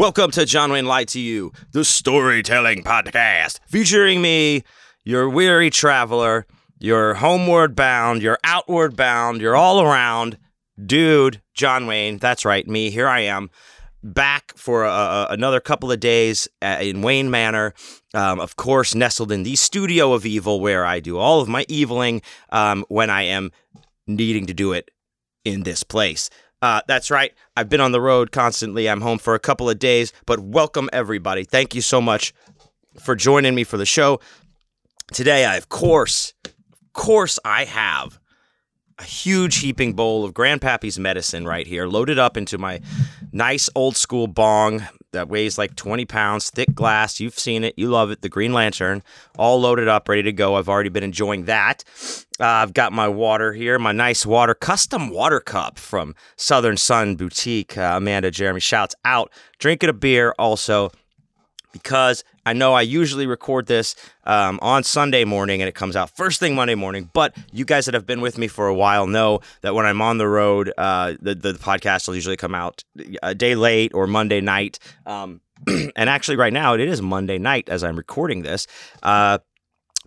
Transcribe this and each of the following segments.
Welcome to John Wayne Lied to You, the storytelling podcast, featuring me, your weary traveler, your homeward bound, your outward bound, your all around dude, John Wayne. That's right, me. Here I am, back for another couple of days at, in Wayne Manor. Um, of course, nestled in the studio of evil, where I do all of my eviling um, when I am needing to do it in this place. Uh, that's right. I've been on the road constantly. I'm home for a couple of days, but welcome everybody. Thank you so much for joining me for the show. Today, I, of course, of course, I have a huge heaping bowl of Grandpappy's medicine right here, loaded up into my nice old school bong that weighs like 20 pounds, thick glass. You've seen it, you love it. The Green Lantern, all loaded up, ready to go. I've already been enjoying that. Uh, I've got my water here, my nice water, custom water cup from Southern Sun Boutique. Uh, Amanda Jeremy shouts out. Drinking a beer also because I know I usually record this um, on Sunday morning and it comes out first thing Monday morning. But you guys that have been with me for a while know that when I'm on the road, uh, the, the podcast will usually come out a day late or Monday night. Um, and actually, right now, it is Monday night as I'm recording this. Uh,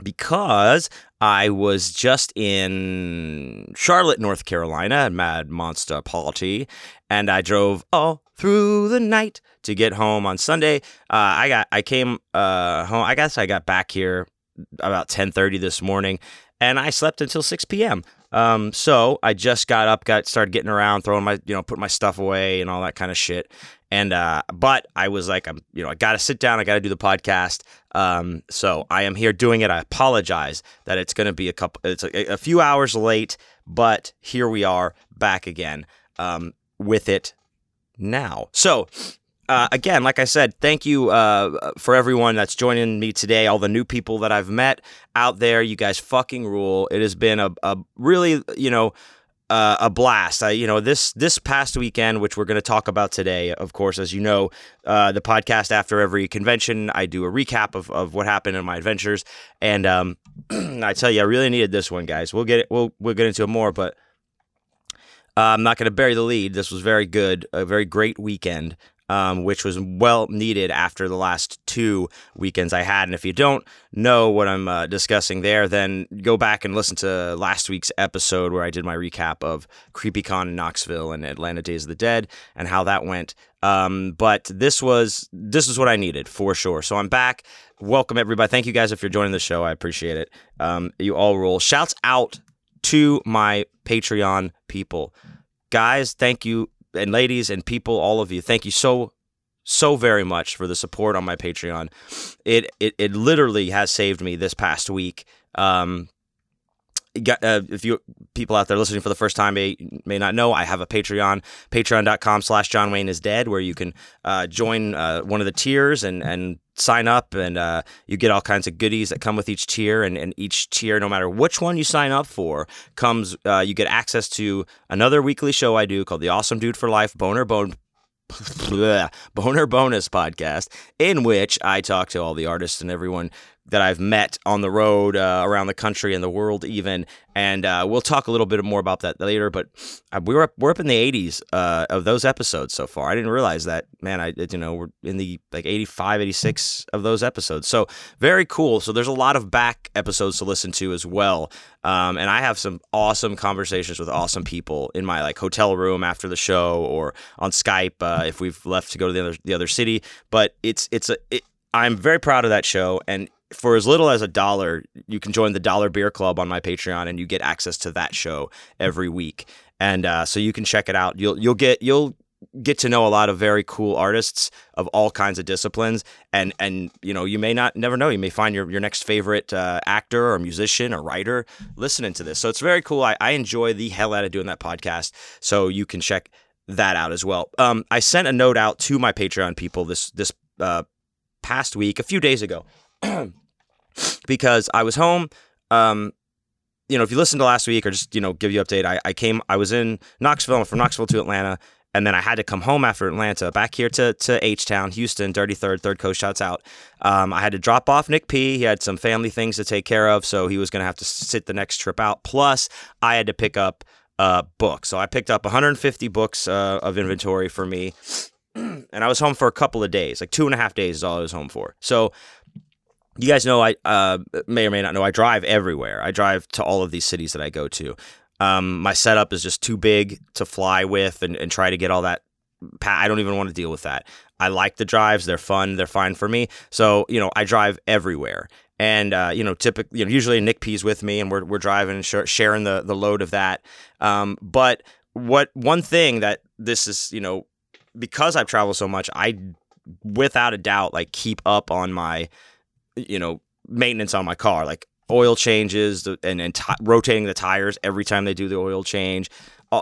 because I was just in Charlotte, North Carolina at Mad Monster Party, and I drove all through the night to get home on Sunday. Uh, I got I came uh, home. I guess I got back here about 10:30 this morning, and I slept until 6 p.m. Um, so I just got up, got started getting around, throwing my you know put my stuff away and all that kind of shit. And uh, but I was like, I'm you know I got to sit down, I got to do the podcast. Um, so I am here doing it. I apologize that it's going to be a couple, it's a, a, few hours late, but here we are back again um, with it now. So uh, again, like I said, thank you uh, for everyone that's joining me today. All the new people that I've met out there, you guys fucking rule. It has been a, a really, you know, uh, a blast. I, you know, this this past weekend, which we're going to talk about today, of course, as you know, uh, the podcast after every convention, I do a recap of, of what happened in my adventures, and um, I tell you, I really needed this one, guys. We'll get it. We'll we'll get into it more, but. Uh, I'm not going to bury the lead. This was very good, a very great weekend um, which was well needed after the last two weekends I had. And if you don't know what I'm uh, discussing there, then go back and listen to last week's episode where I did my recap of CreepyCon in Knoxville and Atlanta Days of the Dead and how that went. Um, but this was this is what I needed for sure. So I'm back. Welcome everybody. Thank you guys if you're joining the show. I appreciate it. Um, you all rule. Shouts out to my Patreon people. Guys, thank you and ladies and people, all of you, thank you so so very much for the support on my Patreon. It it, it literally has saved me this past week. Um, uh, if you people out there listening for the first time may may not know, I have a Patreon, patreon.com slash John Wayne is dead, where you can uh, join uh, one of the tiers and and sign up and uh, you get all kinds of goodies that come with each tier and, and each tier no matter which one you sign up for comes uh, you get access to another weekly show i do called the awesome dude for life boner bone boner bonus podcast in which i talk to all the artists and everyone that I've met on the road uh, around the country and the world, even. And uh, we'll talk a little bit more about that later. But uh, we were up, we're up in the 80s uh, of those episodes so far. I didn't realize that, man. I you know we're in the like 85, 86 of those episodes. So very cool. So there's a lot of back episodes to listen to as well. Um, and I have some awesome conversations with awesome people in my like hotel room after the show or on Skype uh, if we've left to go to the other the other city. But it's it's a it, I'm very proud of that show, and for as little as a dollar, you can join the Dollar Beer Club on my Patreon, and you get access to that show every week. And uh, so you can check it out. You'll you'll get you'll get to know a lot of very cool artists of all kinds of disciplines. And and you know you may not never know you may find your, your next favorite uh, actor or musician or writer listening to this. So it's very cool. I, I enjoy the hell out of doing that podcast. So you can check that out as well. Um, i sent a note out to my patreon people this this uh, past week a few days ago because I was home. Um, you know, if you listen to last week or just, you know, give you update, I, I came, I was in Knoxville, from Knoxville to Atlanta, and then I had to come home after Atlanta, back here to, to H Town, Houston, Dirty Third, Third Coast shouts out. Um, I had to drop off Nick P. He had some family things to take care of, so he was going to have to sit the next trip out. Plus, I had to pick up uh, books. So I picked up 150 books uh, of inventory for me and I was home for a couple of days, like two and a half days is all I was home for. So you guys know I uh, may or may not know I drive everywhere. I drive to all of these cities that I go to. Um, my setup is just too big to fly with and, and try to get all that. I don't even want to deal with that. I like the drives; they're fun, they're fine for me. So you know, I drive everywhere, and uh, you know, typically, you know, usually Nick P's with me, and we're we're driving and sh- sharing the the load of that. Um, but what one thing that this is, you know, because I've traveled so much, I without a doubt like keep up on my you know maintenance on my car like oil changes and and t- rotating the tires every time they do the oil change.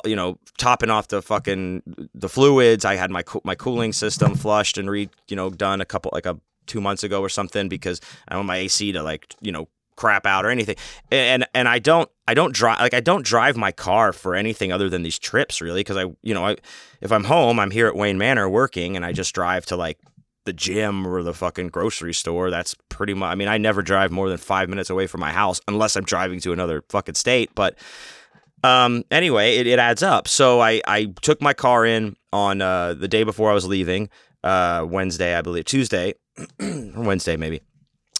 You know topping off the fucking the fluids. I had my my cooling system flushed and re you know done a couple like a 2 months ago or something because i want my AC to like you know crap out or anything. And and I don't I don't drive like I don't drive my car for anything other than these trips really because I you know I if I'm home I'm here at Wayne Manor working and I just drive to like the gym or the fucking grocery store. That's pretty much. I mean, I never drive more than five minutes away from my house unless I'm driving to another fucking state. But um, anyway, it, it adds up. So I I took my car in on uh, the day before I was leaving, uh, Wednesday, I believe, Tuesday or Wednesday maybe.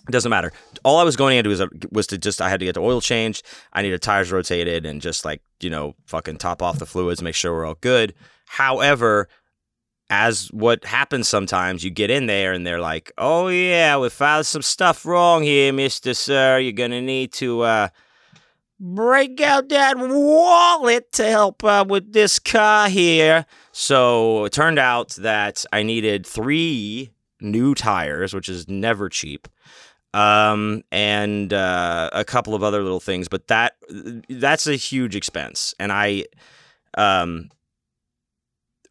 It doesn't matter. All I was going into was, was to just I had to get the oil changed. I needed tires rotated and just like you know fucking top off the fluids, make sure we're all good. However, as what happens sometimes, you get in there and they're like, "Oh yeah, we found some stuff wrong here, Mister Sir. You're gonna need to uh, break out that wallet to help uh, with this car here." So it turned out that I needed three new tires, which is never cheap, um, and uh, a couple of other little things. But that that's a huge expense, and I um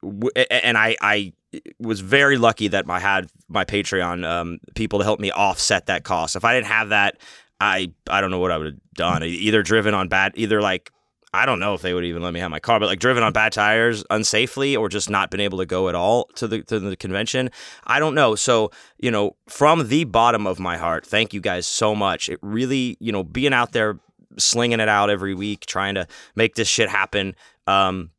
and I I was very lucky that I had my Patreon um, people to help me offset that cost. If I didn't have that, I I don't know what I would have done. Either driven on bad, either like I don't know if they would even let me have my car, but like driven on bad tires unsafely or just not been able to go at all to the to the convention. I don't know. So, you know, from the bottom of my heart, thank you guys so much. It really, you know, being out there slinging it out every week, trying to make this shit happen. Um,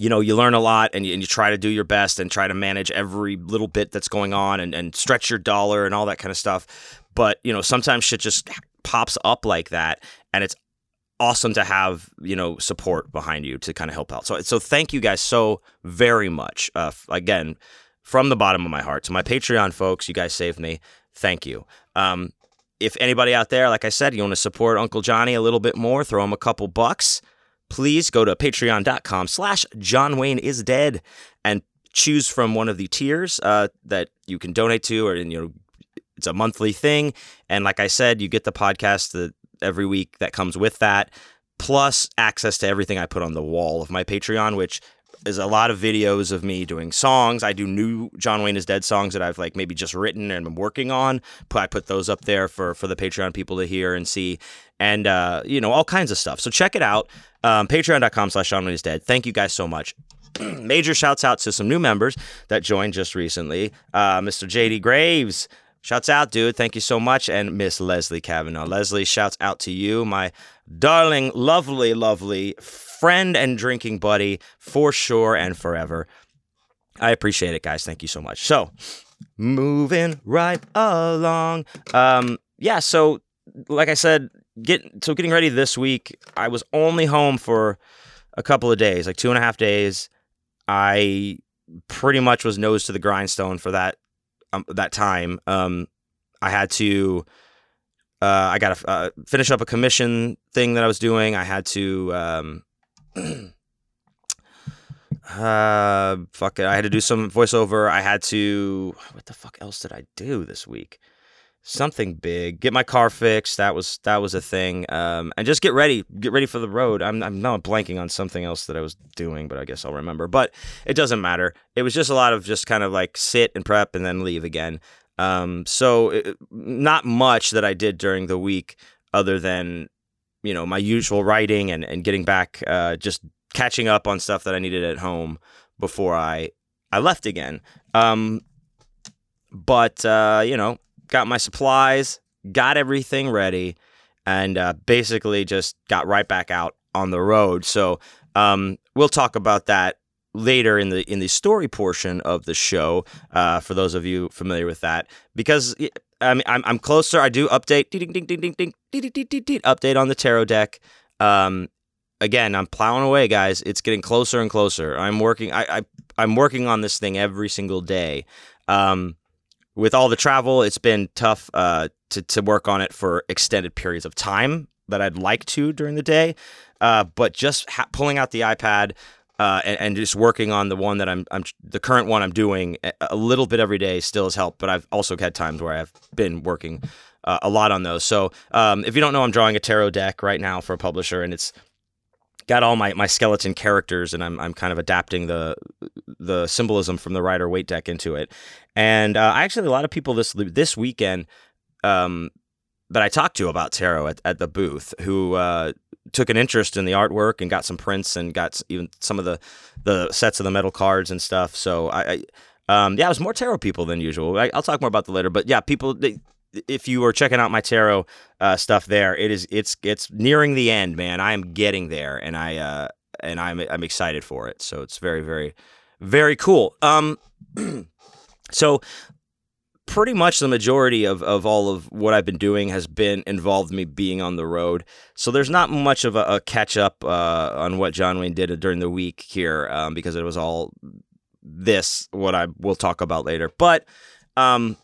you know, you learn a lot and you, and you try to do your best and try to manage every little bit that's going on and, and stretch your dollar and all that kind of stuff. But, you know, sometimes shit just pops up like that and it's awesome to have, you know, support behind you to kind of help out. So, so thank you guys so very much. Uh, again, from the bottom of my heart. To my Patreon folks, you guys saved me. Thank you. Um, if anybody out there, like I said, you want to support Uncle Johnny a little bit more, throw him a couple bucks please go to patreon.com slash John Wayne is dead and choose from one of the tiers uh, that you can donate to or you know it's a monthly thing and like I said you get the podcast every week that comes with that plus access to everything I put on the wall of my Patreon which is a lot of videos of me doing songs. I do new John Wayne is Dead songs that I've like maybe just written and I'm working on. I put those up there for for the Patreon people to hear and see, and uh, you know all kinds of stuff. So check it out. Um, Patreon.com slash is Dead. Thank you guys so much. Major shouts out to some new members that joined just recently. Uh, Mr. JD Graves. Shouts out, dude. Thank you so much. And Miss Leslie Kavanaugh. Leslie, shouts out to you, my darling, lovely, lovely friend and drinking buddy for sure and forever. I appreciate it, guys. Thank you so much. So, moving right along. Um, yeah, so like I said, get so getting ready this week. I was only home for a couple of days, like two and a half days. I pretty much was nose to the grindstone for that um, that time. Um, I had to uh, I got to uh, finish up a commission thing that I was doing. I had to um, uh, fuck it. I had to do some voiceover. I had to. What the fuck else did I do this week? Something big. Get my car fixed. That was that was a thing. Um, and just get ready. Get ready for the road. I'm I'm blanking on something else that I was doing, but I guess I'll remember. But it doesn't matter. It was just a lot of just kind of like sit and prep and then leave again. Um, so it, not much that I did during the week other than you know my usual writing and, and getting back uh, just catching up on stuff that I needed at home before I I left again. Um, but uh, you know, got my supplies, got everything ready, and uh, basically just got right back out on the road. So um, we'll talk about that later in the in the story portion of the show. Uh, for those of you familiar with that, because I mean, I'm, I'm closer. I do update ding ding ding ding ding update on the tarot deck. Um, again, I'm plowing away, guys. It's getting closer and closer. I'm working. I, I am working on this thing every single day. Um, with all the travel, it's been tough uh, to to work on it for extended periods of time that I'd like to during the day. Uh, but just ha- pulling out the iPad, uh, and, and, just working on the one that I'm, I'm the current one I'm doing a little bit every day still has helped. But I've also had times where I've been working uh, a lot on those. So um, if you don't know, I'm drawing a tarot deck right now for a publisher, and it's got all my, my skeleton characters, and I'm I'm kind of adapting the the symbolism from the Rider Waite deck into it. And uh, actually, a lot of people this this weekend um, that I talked to about tarot at, at the booth who uh, took an interest in the artwork and got some prints and got even some of the the sets of the metal cards and stuff. So I, I um, yeah, it was more tarot people than usual. I, will talk more about the later, but yeah, people. They, if you are checking out my tarot uh, stuff there, it is it's it's nearing the end, man. I am getting there, and I uh, and I'm I'm excited for it. So it's very very very cool. Um, so pretty much the majority of, of all of what I've been doing has been involved me being on the road. So there's not much of a, a catch up uh, on what John Wayne did during the week here um, because it was all this, what I will talk about later. But um,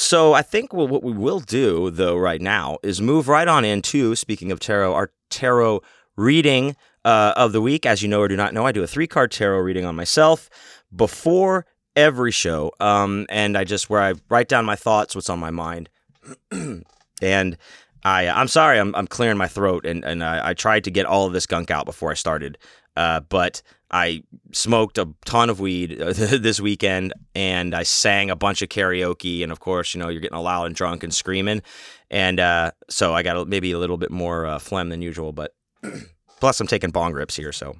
so I think what we will do, though, right now is move right on into, speaking of tarot, our tarot reading uh, of the week. As you know or do not know, I do a three card tarot reading on myself before every show. Um, and I just where I write down my thoughts, what's on my mind, and I I'm sorry, I'm I'm clearing my throat, and and I, I tried to get all of this gunk out before I started, uh, but I smoked a ton of weed this weekend, and I sang a bunch of karaoke, and of course, you know, you're getting loud and drunk and screaming, and uh, so I got maybe a little bit more uh, phlegm than usual, but plus I'm taking bong rips here, so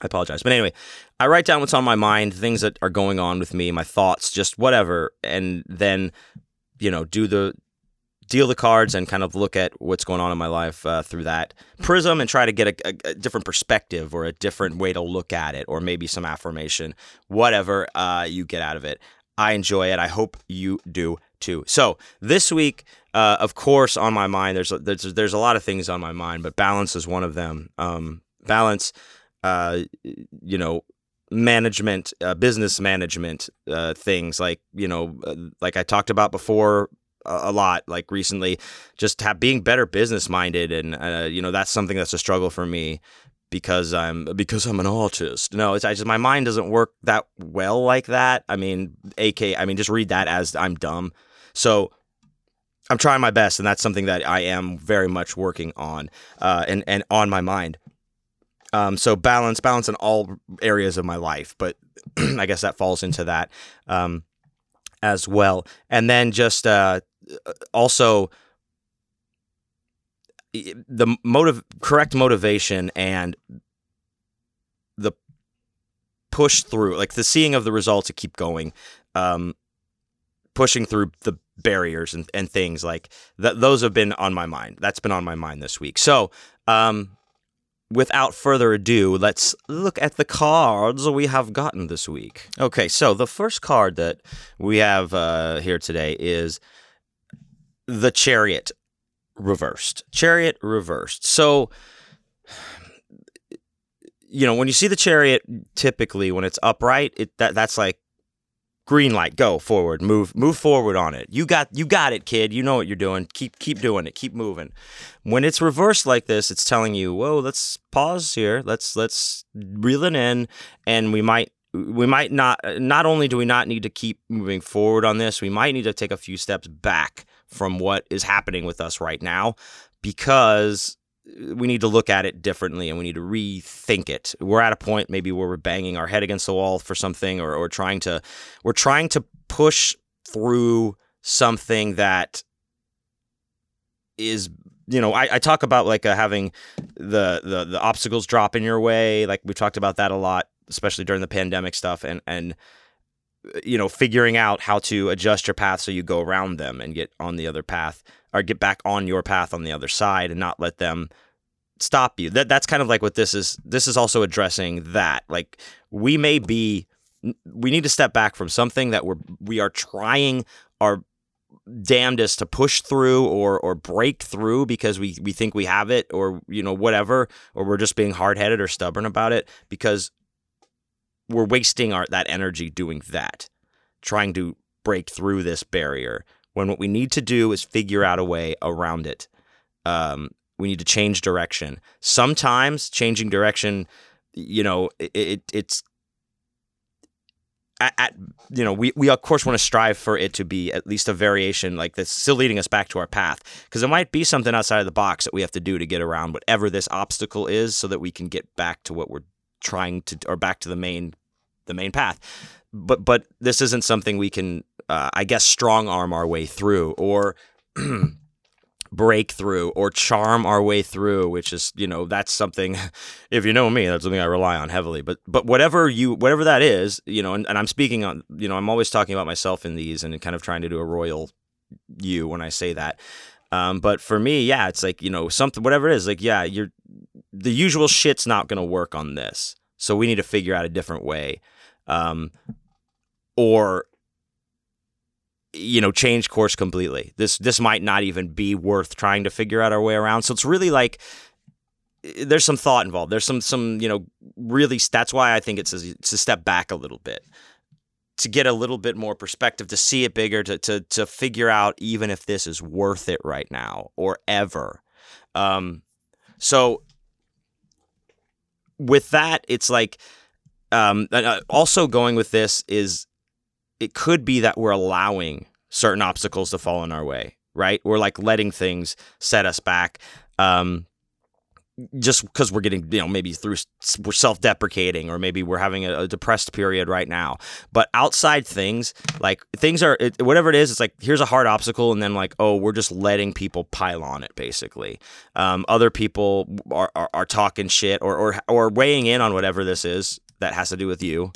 I apologize. But anyway, I write down what's on my mind, things that are going on with me, my thoughts, just whatever, and then you know do the deal the cards and kind of look at what's going on in my life uh, through that prism and try to get a, a, a, different perspective or a different way to look at it or maybe some affirmation whatever uh, you get out of it. I enjoy it. I hope you do too. So this week uh, of course on my mind there's, there's there's a lot of things on my mind but balance is one of them. Um, balance uh, you know, management, uh, business management uh, things like you know, like I talked about before a, lot, like recently, just have, being better business minded, and uh, you know that's something that's a struggle for me because I'm because I'm an artist. No, it's I just my mind doesn't work that well like that. I mean, AK, I mean, just read that as I'm dumb. So I'm trying my best, and that's something that I am very much working on, uh, and and on my mind. Um, so balance, balance in all areas of my life, but I guess that falls into that um, as well. And then just uh, also the motive, correct motivation, and the push through, like the seeing of the results to keep going, um, pushing through the barriers and, and things like that. Those have been on my mind. That's been on my mind this week. So, um, without further ado, let's look at the cards we have gotten this week. Okay, so the first card that we have uh, here today is the Chariot reversed. Chariot reversed. So, you know, when you see the Chariot, typically when it's upright, it that that's like green light go forward move move forward on it. You got you got it kid. You know what you're doing. Keep keep doing it. Keep moving. When it's reversed like this it's telling you whoa let's pause here. Let's let's reel it in. And we might we might not not only do we not need to keep moving forward on this we might need to take a few steps back from what is happening with us right now because we need to look at it differently and we need to rethink it. We're at a point maybe where we're banging our head against the wall for something or, or trying to we're trying to push through something that is you know I, I talk about like uh, having the, the the obstacles drop in your way like we talked about that a lot especially during the pandemic stuff and and you know figuring out how to adjust your path so you go around them and get on the other path or get back on your path on the other side and not let them stop you. That that's kind of like what this is. This is also addressing that. Like we may be, we need to step back from something that we're we are trying our damnedest to push through or or break through because we we think we have it or you know whatever or we're just being hard-headed or stubborn about it because we're wasting our that energy doing that trying to break through this barrier when what we need to do is figure out a way around it. Um, we need to change direction. Sometimes changing direction you know it, it it's at, at, you know we, we of course want to strive for it to be at least a variation like that's still leading us back to our path because it might be something outside of the box that we have to do to get around whatever this obstacle is so that we can get back to what we're trying to or back to the main the main path. But but this isn't something we can uh, i guess strong arm our way through or breakthrough or charm our way through which is you know that's something if you know me that's something i rely on heavily. But but whatever you whatever that is you know and, and i'm speaking on you know i'm always talking about myself in these and kind of trying to do a royal you when i say that um, but for me yeah it's like you know something whatever it is like yeah you're the usual shit's not going to work on this. So we need to figure out a different way um, or you know change course completely. This this might not even be worth trying to figure out our way around. So it's really like eh, there's some thought involved. There's some some you know really that's why i think it's a, it's a step back a little bit to get a little bit more perspective to see it bigger to to to figure out even if this is worth it right now or ever um so with that it's like um uh, also going with this is it could be that we're allowing certain obstacles to fall in our way, right? We're like letting things set us back. Um, just because we're getting, you know, maybe through we're self-deprecating, or maybe we're having a, a, depressed period right now. But outside things, like things are it, whatever it is, it's like here's a hard obstacle, and then like oh, we're just letting people pile on it. Basically, um, other people are, are, are talking shit or, or or weighing in on whatever this is that has to do with you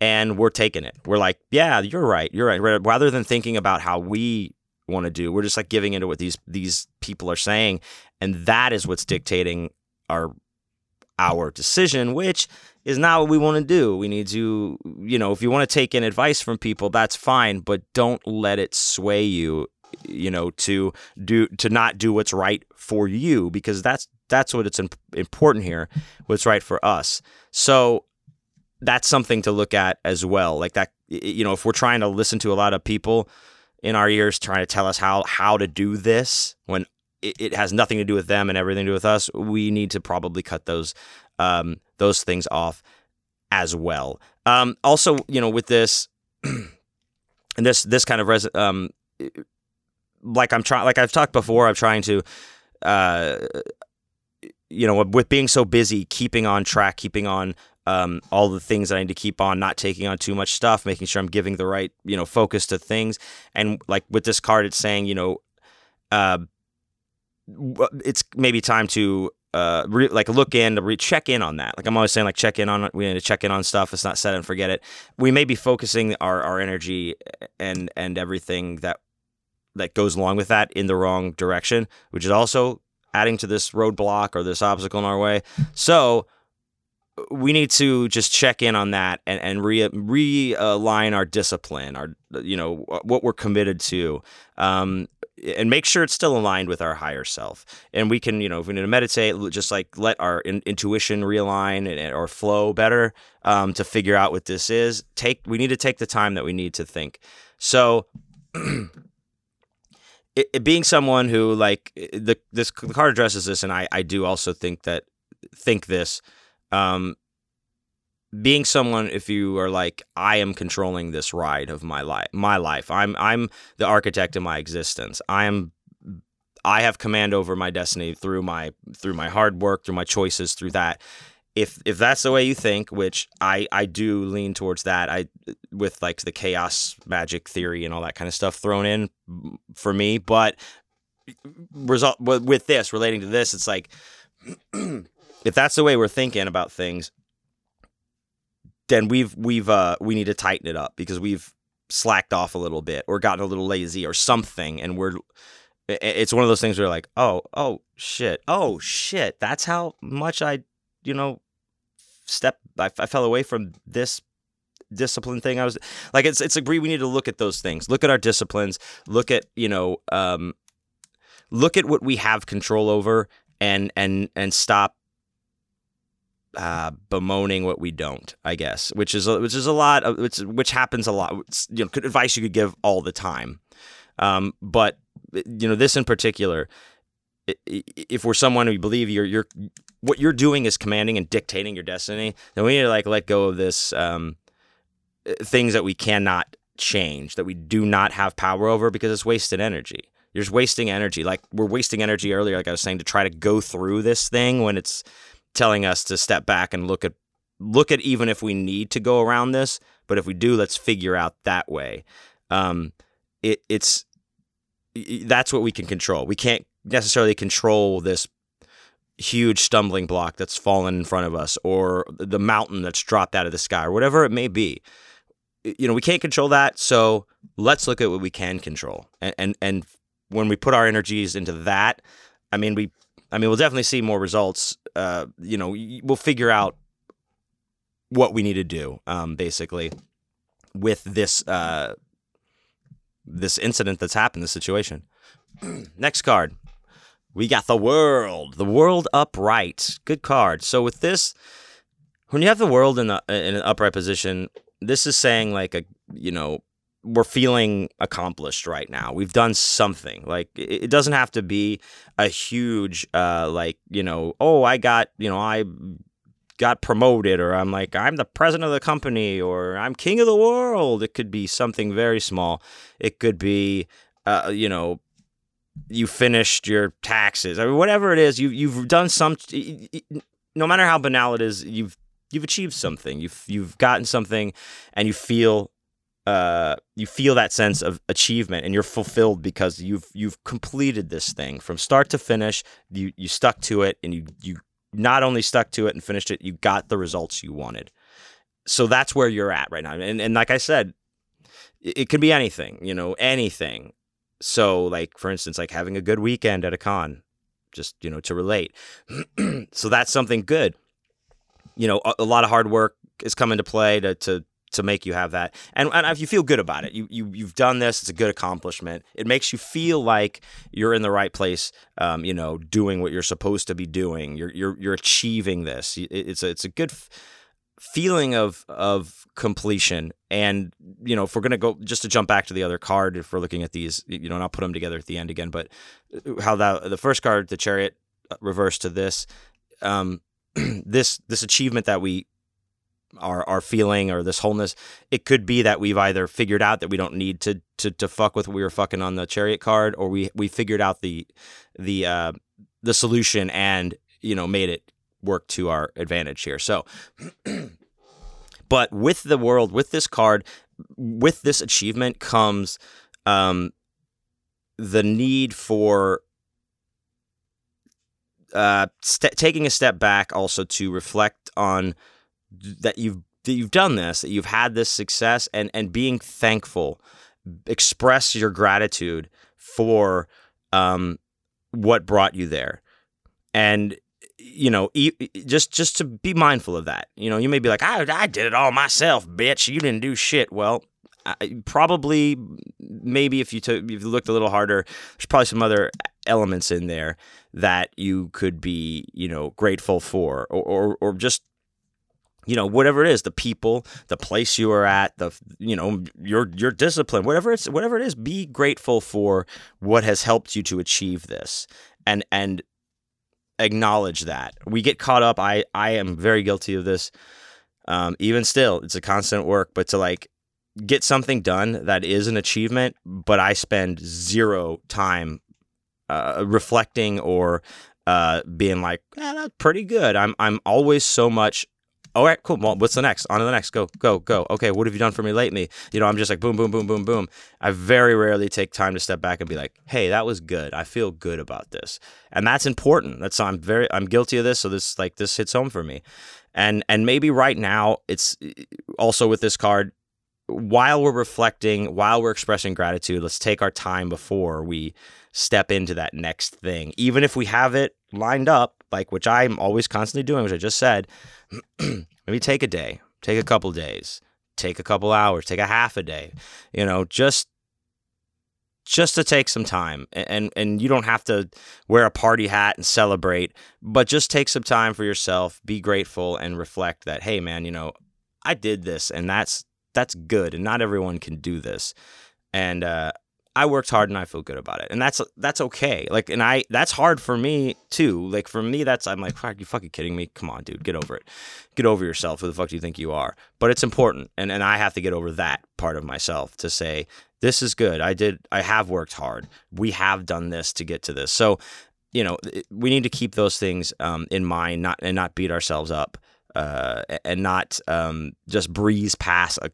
and we're taking it. We're like, yeah, you're right, you're right. Rather than thinking about how we want to do, we're just like giving into what these these people are saying, and that is what's dictating our our decision, which is not what we want to do. We need to, you know, if you want to take in advice from people, that's fine, but don't let it sway you, you know, to do to not do what's right for you because that's that's what it's important here, what's right for us. So that's something to look at as well. Like that, you know, if we're trying to listen to a lot of people in our ears trying to tell us how how to do this when it, it has nothing to do with them and everything to do with us, we need to probably cut those um, those things off as well. Um, also, you know, with this and this this kind of res- um, like I'm trying, like I've talked before, I'm trying to. Uh, you know, with being so busy, keeping on track, keeping on um, all the things that I need to keep on, not taking on too much stuff, making sure I'm giving the right, you know, focus to things. And like with this card, it's saying, you know, uh, it's maybe time to uh, re- like look in to re- check in on that. Like I'm always saying, like check in on we need to check in on stuff. It's not set and forget it. We may be focusing our, our energy and and everything that that goes along with that in the wrong direction, which is also adding to this roadblock or this obstacle in our way. So we need to just check in on that and, and re, realign our discipline, our you know what we're committed to, um, and make sure it's still aligned with our higher self. And we can you know if we need to meditate, just like let our in, intuition realign and, or flow better um, to figure out what this is. Take we need to take the time that we need to think. So. it, it being someone who like the this the card addresses this, and I I do also think that think this um, being someone if you are like I am controlling this ride of my life my life. I'm I'm the architect of my existence. I am I have command over my destiny through my through my hard work through my choices through that. If if that's the way you think which I I do lean towards that I with like the chaos magic theory and all that kind of stuff thrown in for me but result with this relating to this it's like if that's the way we're thinking about things, then we've we've uh we need to tighten it up because we've slacked off a little bit or gotten a little lazy or something. And we're it's one of those things where like, oh, oh shit, oh shit, that's how much I, you know, step I, I fell away from this discipline thing. I was like, it's it's agree we need to look at those things, look at our disciplines, look at you know, um, look at what we have control over, and and and stop uh, bemoaning what we don't, I guess, which is a, which is a lot of which which happens a lot. It's, you know, advice you could give all the time, um, but you know this in particular. If we're someone who believe you're you're what you're doing is commanding and dictating your destiny, then we need to like let go of this um, things that we cannot change, that we do not have power over because it's wasted energy. You're just wasting energy. Like we're wasting energy earlier, like I was saying, to try to go through this thing when it's telling us to step back and look at look at even if we need to go around this, but if we do, let's figure out that way. Um, it, it's that's what we can control. We can't necessarily control this huge stumbling block that's fallen in front of us or the mountain that's dropped out of the sky or whatever it may be. You know, we can't control that, so let's look at what we can control. And and, and when we put our energies into that, I mean, we I mean, we'll definitely see more results. Uh, you know, we'll figure out what we need to do, um, basically, with this uh, this incident that's happened, this situation. Next card, we got the world, the world upright. Good card. So with this, when you have the world in, the, in an upright position, this is saying like a you know we're feeling accomplished right now. We've done something. Like it doesn't have to be a huge uh like, you know, oh, I got, you know, I got promoted or I'm like I'm the president of the company or I'm king of the world. It could be something very small. It could be uh you know, you finished your taxes. I mean whatever it is, you you've done some no matter how banal it is, you've you've achieved something. You've you've gotten something and you feel uh, you feel that sense of achievement and you're fulfilled because you've you've completed this thing from start to finish. You you stuck to it and you you not only stuck to it and finished it, you got the results you wanted. So that's where you're at right now. And and like I said, it, it can be anything, you know, anything. So like for instance, like having a good weekend at a con, just you know to relate. so that's something good. You know, a, a lot of hard work is coming to play to to to make you have that. And, and if you feel good about it, you, you, you've done this, it's a good accomplishment. It makes you feel like you're in the right place, um, you know, doing what you're supposed to be doing. You're, you're, you're achieving this. It's a, it's a good f- feeling of, of completion. And, you know, if we're going to go just to jump back to the other card, if we're looking at these, you know, and I'll put them together at the end again, but uh, how that, the first card, the chariot uh, reversed to this, um, this, this achievement that we, our our feeling or this wholeness. It could be that we've either figured out that we don't need to to to fuck with what we were fucking on the chariot card, or we we figured out the the uh, the solution and you know made it work to our advantage here. So, but with the world, with this card, with this achievement comes um, the need for uh, st- taking a step back, also to reflect on that you've that you've done this, that you've had this success, and and being thankful, express your gratitude for um, what brought you there, and you know, just just to be mindful of that. You know, you may be like, I I did it all myself, bitch. You didn't do shit. Well, I, probably maybe if you took if you looked a little harder, there's probably some other elements in there that you could be you know grateful for, or or, or just you know whatever it is the people the place you are at the you know your your discipline whatever it's whatever it is be grateful for what has helped you to achieve this and and acknowledge that. We get caught up. I i am very guilty of this. Um, even still it's a constant work but to like get something done that is an achievement but i spend zero time uh, reflecting or uh, being like, yeah, that's pretty good. I'm I'm always so much all right, cool. Well, what's the next? On to the next. Go, go, go. Okay, what have you done for me lately? You know, I'm just like boom, boom, boom, boom, boom. I very rarely take time to step back and be like, hey, that was good. I feel good about this, and that's important. That's I'm very I'm guilty of this, so this like this hits home for me, and and maybe right now it's eh, also with this card, while we're reflecting, while we're expressing gratitude, let's take our time before we step into that next thing. Even if we have it lined up, like which I'm always constantly doing, which I just said, maybe take a day, take a couple days, take a couple hours, take a half a day, you know, just just to take some time. And and you don't have to wear a party hat and celebrate but just take some time for yourself be grateful and reflect that hey man you know I did this and that's that's good and not everyone can do this. And uh, I worked hard and I feel good about it and that's that's okay. Like and I that's hard for me too. Like for me that's I'm like are you fucking kidding me? Come on dude get over it. Get over yourself who the fuck do you think you are? But it's important and and I have to get over that part of myself to say this is good. I did I have worked hard. We have done this to get to this. So you know we need to keep those things um, in mind not and not beat ourselves up uh, and not um, just breeze past a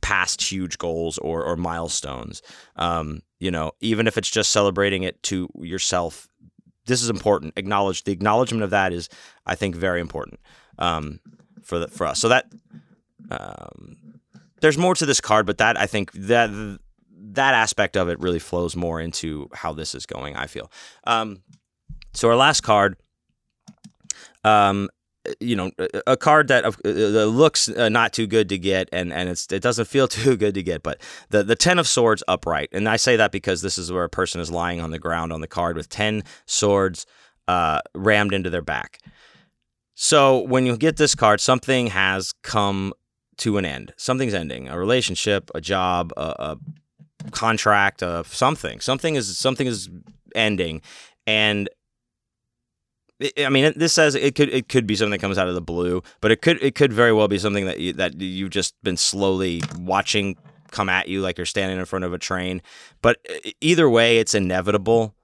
past huge goals or or milestones. Um, you know, even if it's just celebrating it to yourself, this is important. Acknowledge the acknowledgement of that is, I think, very important um, for the, for us. So that um, there's more to this card, but that I think that that aspect of it really flows more into how this is going. I feel. Um, so our last card um, you know, a card that uh, looks uh, not too good to get, and and it doesn't feel too good to get. But the the ten of swords upright, and I say that because this is where a person is lying on the ground on the card with ten swords uh, rammed into their back. So when you get this card, something has come to an end. Something's ending. A relationship, a job, a, a contract, a something. Something is something is ending, and I mean, this says it could it could be something that comes out of the blue, but it could it could very well be something that you, that you've just been slowly watching come at you like you're standing in front of a train. But either way, it's inevitable,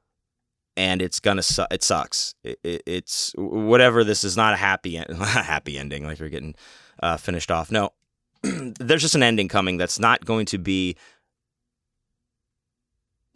and it's gonna su- it sucks. It, it, it's whatever. This is not a happy en- happy ending. Like you're getting uh, finished off. No, there's just an ending coming that's not going to be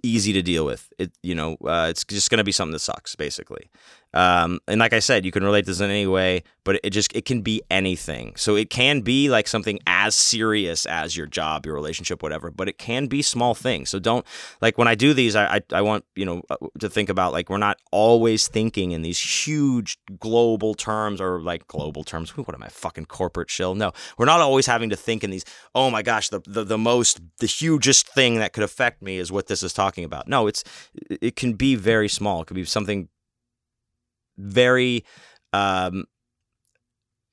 easy to deal with. It you know uh, it's just going to be something that sucks basically. Um, and like I said, you can relate this in any way, but it just it can be anything. So it can be like something as serious as your job, your relationship, whatever. But it can be small things. So don't like when I do these, I I, I want you know uh, to think about like we're not always thinking in these huge global terms or like global terms. What am I fucking corporate shill? No, we're not always having to think in these. Oh my gosh, the the, the most the hugest thing that could affect me is what this is talking about. No, it's it can be very small. It could be something very um,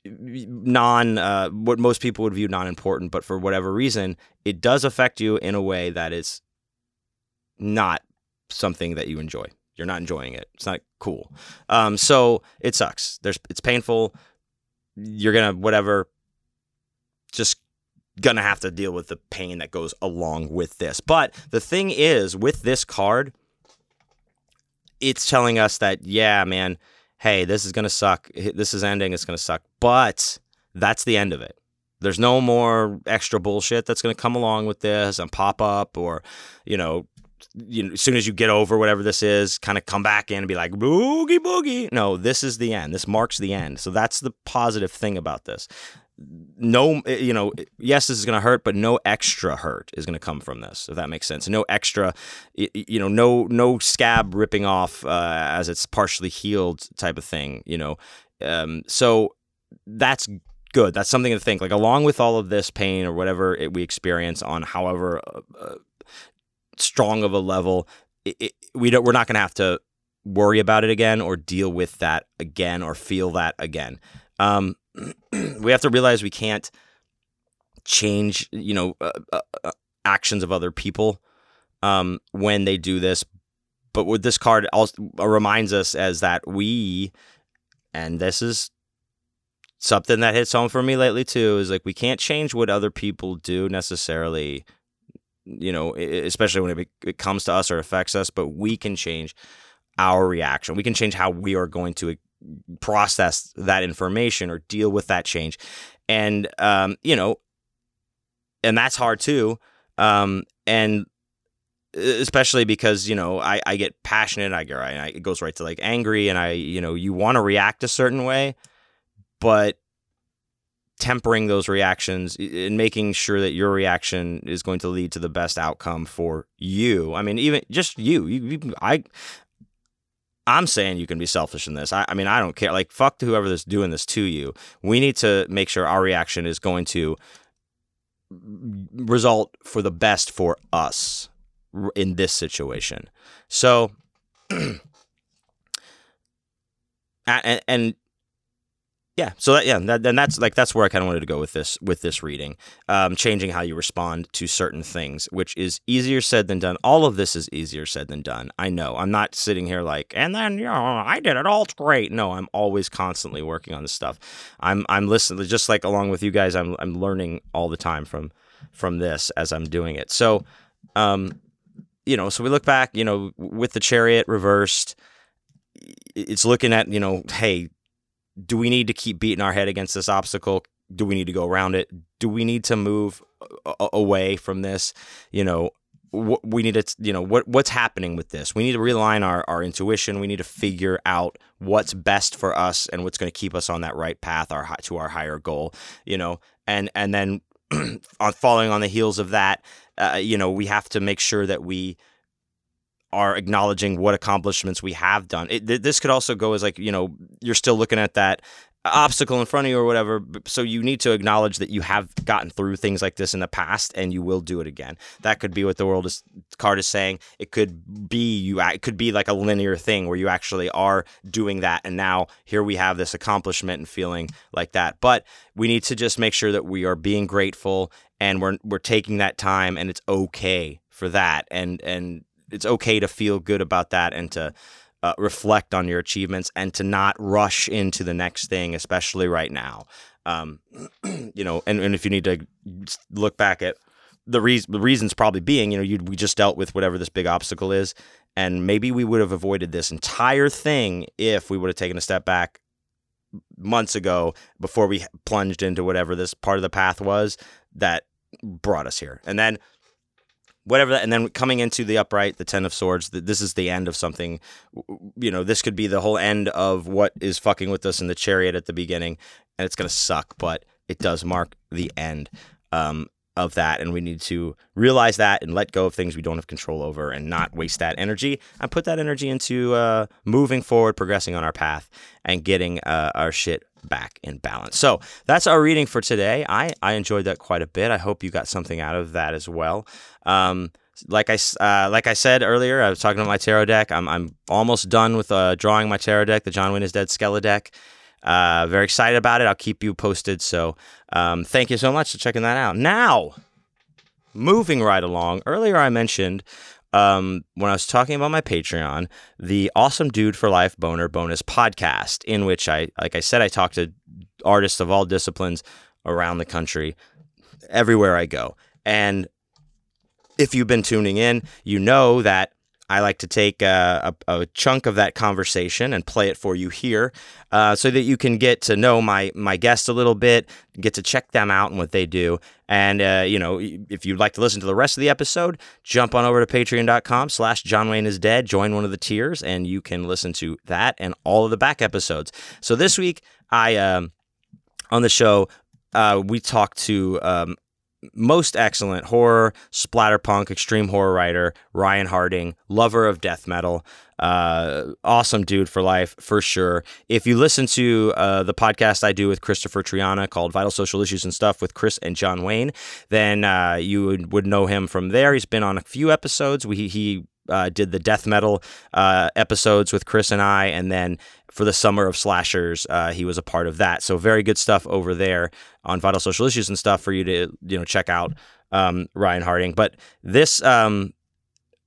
non uh, what most people would view non-important but for whatever reason it does affect you in a way that is not something that you enjoy. You're not enjoying it. It's not cool. Um, so it sucks. There's it's painful. You're gonna whatever just gonna have to deal with the pain that goes along with this. But the thing is with this card it's telling us that yeah man hey, this is going to suck. This is ending. It's going to suck. But that's the end of it. There's no more extra bullshit that's going to come along with this and pop up or, you know, you know, as soon as you get over whatever this is, kind of come back in and be like boogie boogie. No, this is the end. This marks the end. So that's the positive thing about this no, you know, yes, this is going to hurt, but no extra hurt is going to come from this, if that makes sense. No extra, you know, no no scab ripping off uh, as it's partially healed type of thing, you know. Um, so that's good. That's something to think. Like along with all of this pain or whatever it, we experience on however uh, uh, strong of a level, it, it, we don't. We're not going to have to worry about it again or deal with that again or feel that again. Um, we have to realize we can't change, you know, uh, uh, uh, actions of other people um, when they do this. But what this card also uh, reminds us as that we, and this is something that hits home for me lately too, is like we can't change what other people do necessarily. You know, especially when it, it comes to us or affects us, but we can change our reaction. We can change how we are going to process that information or deal with that change. And, um, you know, and that's hard too. Um, and especially because, you know, I, I get passionate. I get, I, it goes right to like angry and I, you know, you want to react a certain way, but tempering those reactions and making sure that your reaction is going to lead to the best outcome for you. I mean, even just you, you, you I, I'm saying you can be selfish in this. I, I mean, I don't care. Like, fuck whoever is doing this to you. We need to make sure our reaction is going to result for the best for us in this situation. So, and, and yeah so that yeah that, and that's like that's where i kind of wanted to go with this with this reading um, changing how you respond to certain things which is easier said than done. All of this is easier said than done i know. I'm not sitting here like and then you know i did it all it's great. No i'm always constantly working on this stuff. I'm i'm listening just like along with you guys i'm i'm learning all the time from from this as i'm doing it. So um you know so we look back you know with the chariot reversed it's looking at you know hey do we need to keep beating our head against this obstacle? Do we need to go around it? Do we need to move a- away from this? You know, wh- we need to, you know, what what's happening with this? We need to realign our, our intuition. We need to figure out what's best for us and what's going to keep us on that right path, our to our higher goal. You know, and and then on following on the heels of that, uh, you know, we have to make sure that we are acknowledging what accomplishments we have done. It, th- this could also go as like you know you're still looking at that obstacle in front of you or whatever. So you need to acknowledge that you have gotten through things like this in the past and you will do it again. That could be what the world is card is saying. It could be you. It could be like a linear thing where you actually are doing that, and now here we have this accomplishment and feeling like that. But we need to just make sure that we are being grateful and we're we're taking that time, and it's okay for that. And and it's okay to feel good about that and to uh, reflect on your achievements and to not rush into the next thing, especially right now. Um, you know, and, and if you need to look back at the reason, the reasons probably being, you know, you we just dealt with whatever this big obstacle is, and maybe we would have avoided this entire thing if we would have taken a step back months ago before we plunged into whatever this part of the path was that brought us here. And then whatever that, and then coming into the upright, the Ten of Swords, this is the end of something. You know, this could be the whole end of what is fucking with us in the chariot at the beginning, and it's gonna suck, but it does mark the end um, of that, and we need to realize that and let go of things we don't have control over, and not waste that energy, and put that energy into uh, moving forward, progressing on our path, and getting uh, our shit back in balance. So that's our reading for today. I, I enjoyed that quite a bit. I hope you got something out of that as well. Um, like I uh, like I said earlier, I was talking about my tarot deck. I'm I'm almost done with uh, drawing my tarot deck, the John Wayne is Dead Skella deck. Uh, very excited about it. I'll keep you posted. So um, thank you so much for checking that out. Now, moving right along. Earlier, I mentioned um, when I was talking about my Patreon, the Awesome Dude for Life Boner Bonus podcast, in which I, like I said, I talk to artists of all disciplines around the country, everywhere I go. And if you've been tuning in, you know that I like to take a, a, a, chunk of that conversation and play it for you here uh, so that you can get to know my, my guest a little bit, get to check them out and what they do. And, uh, you know, if you'd like to listen to the rest of the episode, jump on over to patreon.com slash John Wayne is dead, join one of the tiers, and you can listen to that and all of the back episodes. So this week, I, um, on the show, uh, we talked to um, most excellent horror, splatterpunk, extreme horror writer, Ryan Harding, lover of death metal. Uh, awesome dude for life, for sure. If you listen to uh, the podcast I do with Christopher Triana called Vital Social Issues and Stuff with Chris and John Wayne, then uh, you would, would know him from there. He's been on a few episodes. We, he uh, did the death metal uh, episodes with Chris and I, and then for the summer of slashers, uh, he was a part of that. So very good stuff over there on vital social issues and stuff for you to you know check out um, Ryan Harding. But this um,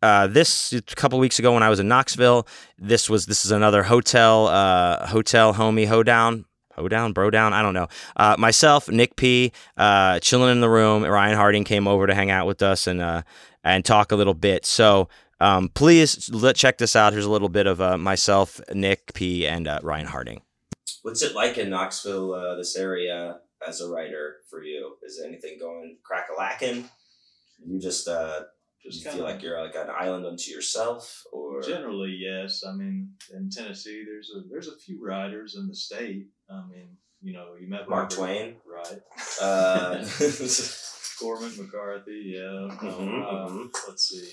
uh, this a couple weeks ago when I was in Knoxville, this was this is another hotel uh, hotel homie hoedown. Hoedown, bro down, I don't know. Uh, myself, Nick P, uh, chilling in the room. Ryan Harding came over to hang out with us and uh, and talk a little bit. So um, please let, check this out. Here's a little bit of uh, myself, Nick P, and uh, Ryan Harding. What's it like in Knoxville, uh, this area, as a writer for you? Is anything going crack a lacking? You just uh, just feel like you're like an island unto yourself, or generally yes. I mean, in Tennessee, there's a there's a few writers in the state. I mean, you know, you met Mark Twain. right? Uh, Cormac McCarthy, yeah. No, Mhm, uh, mhm. Let's see.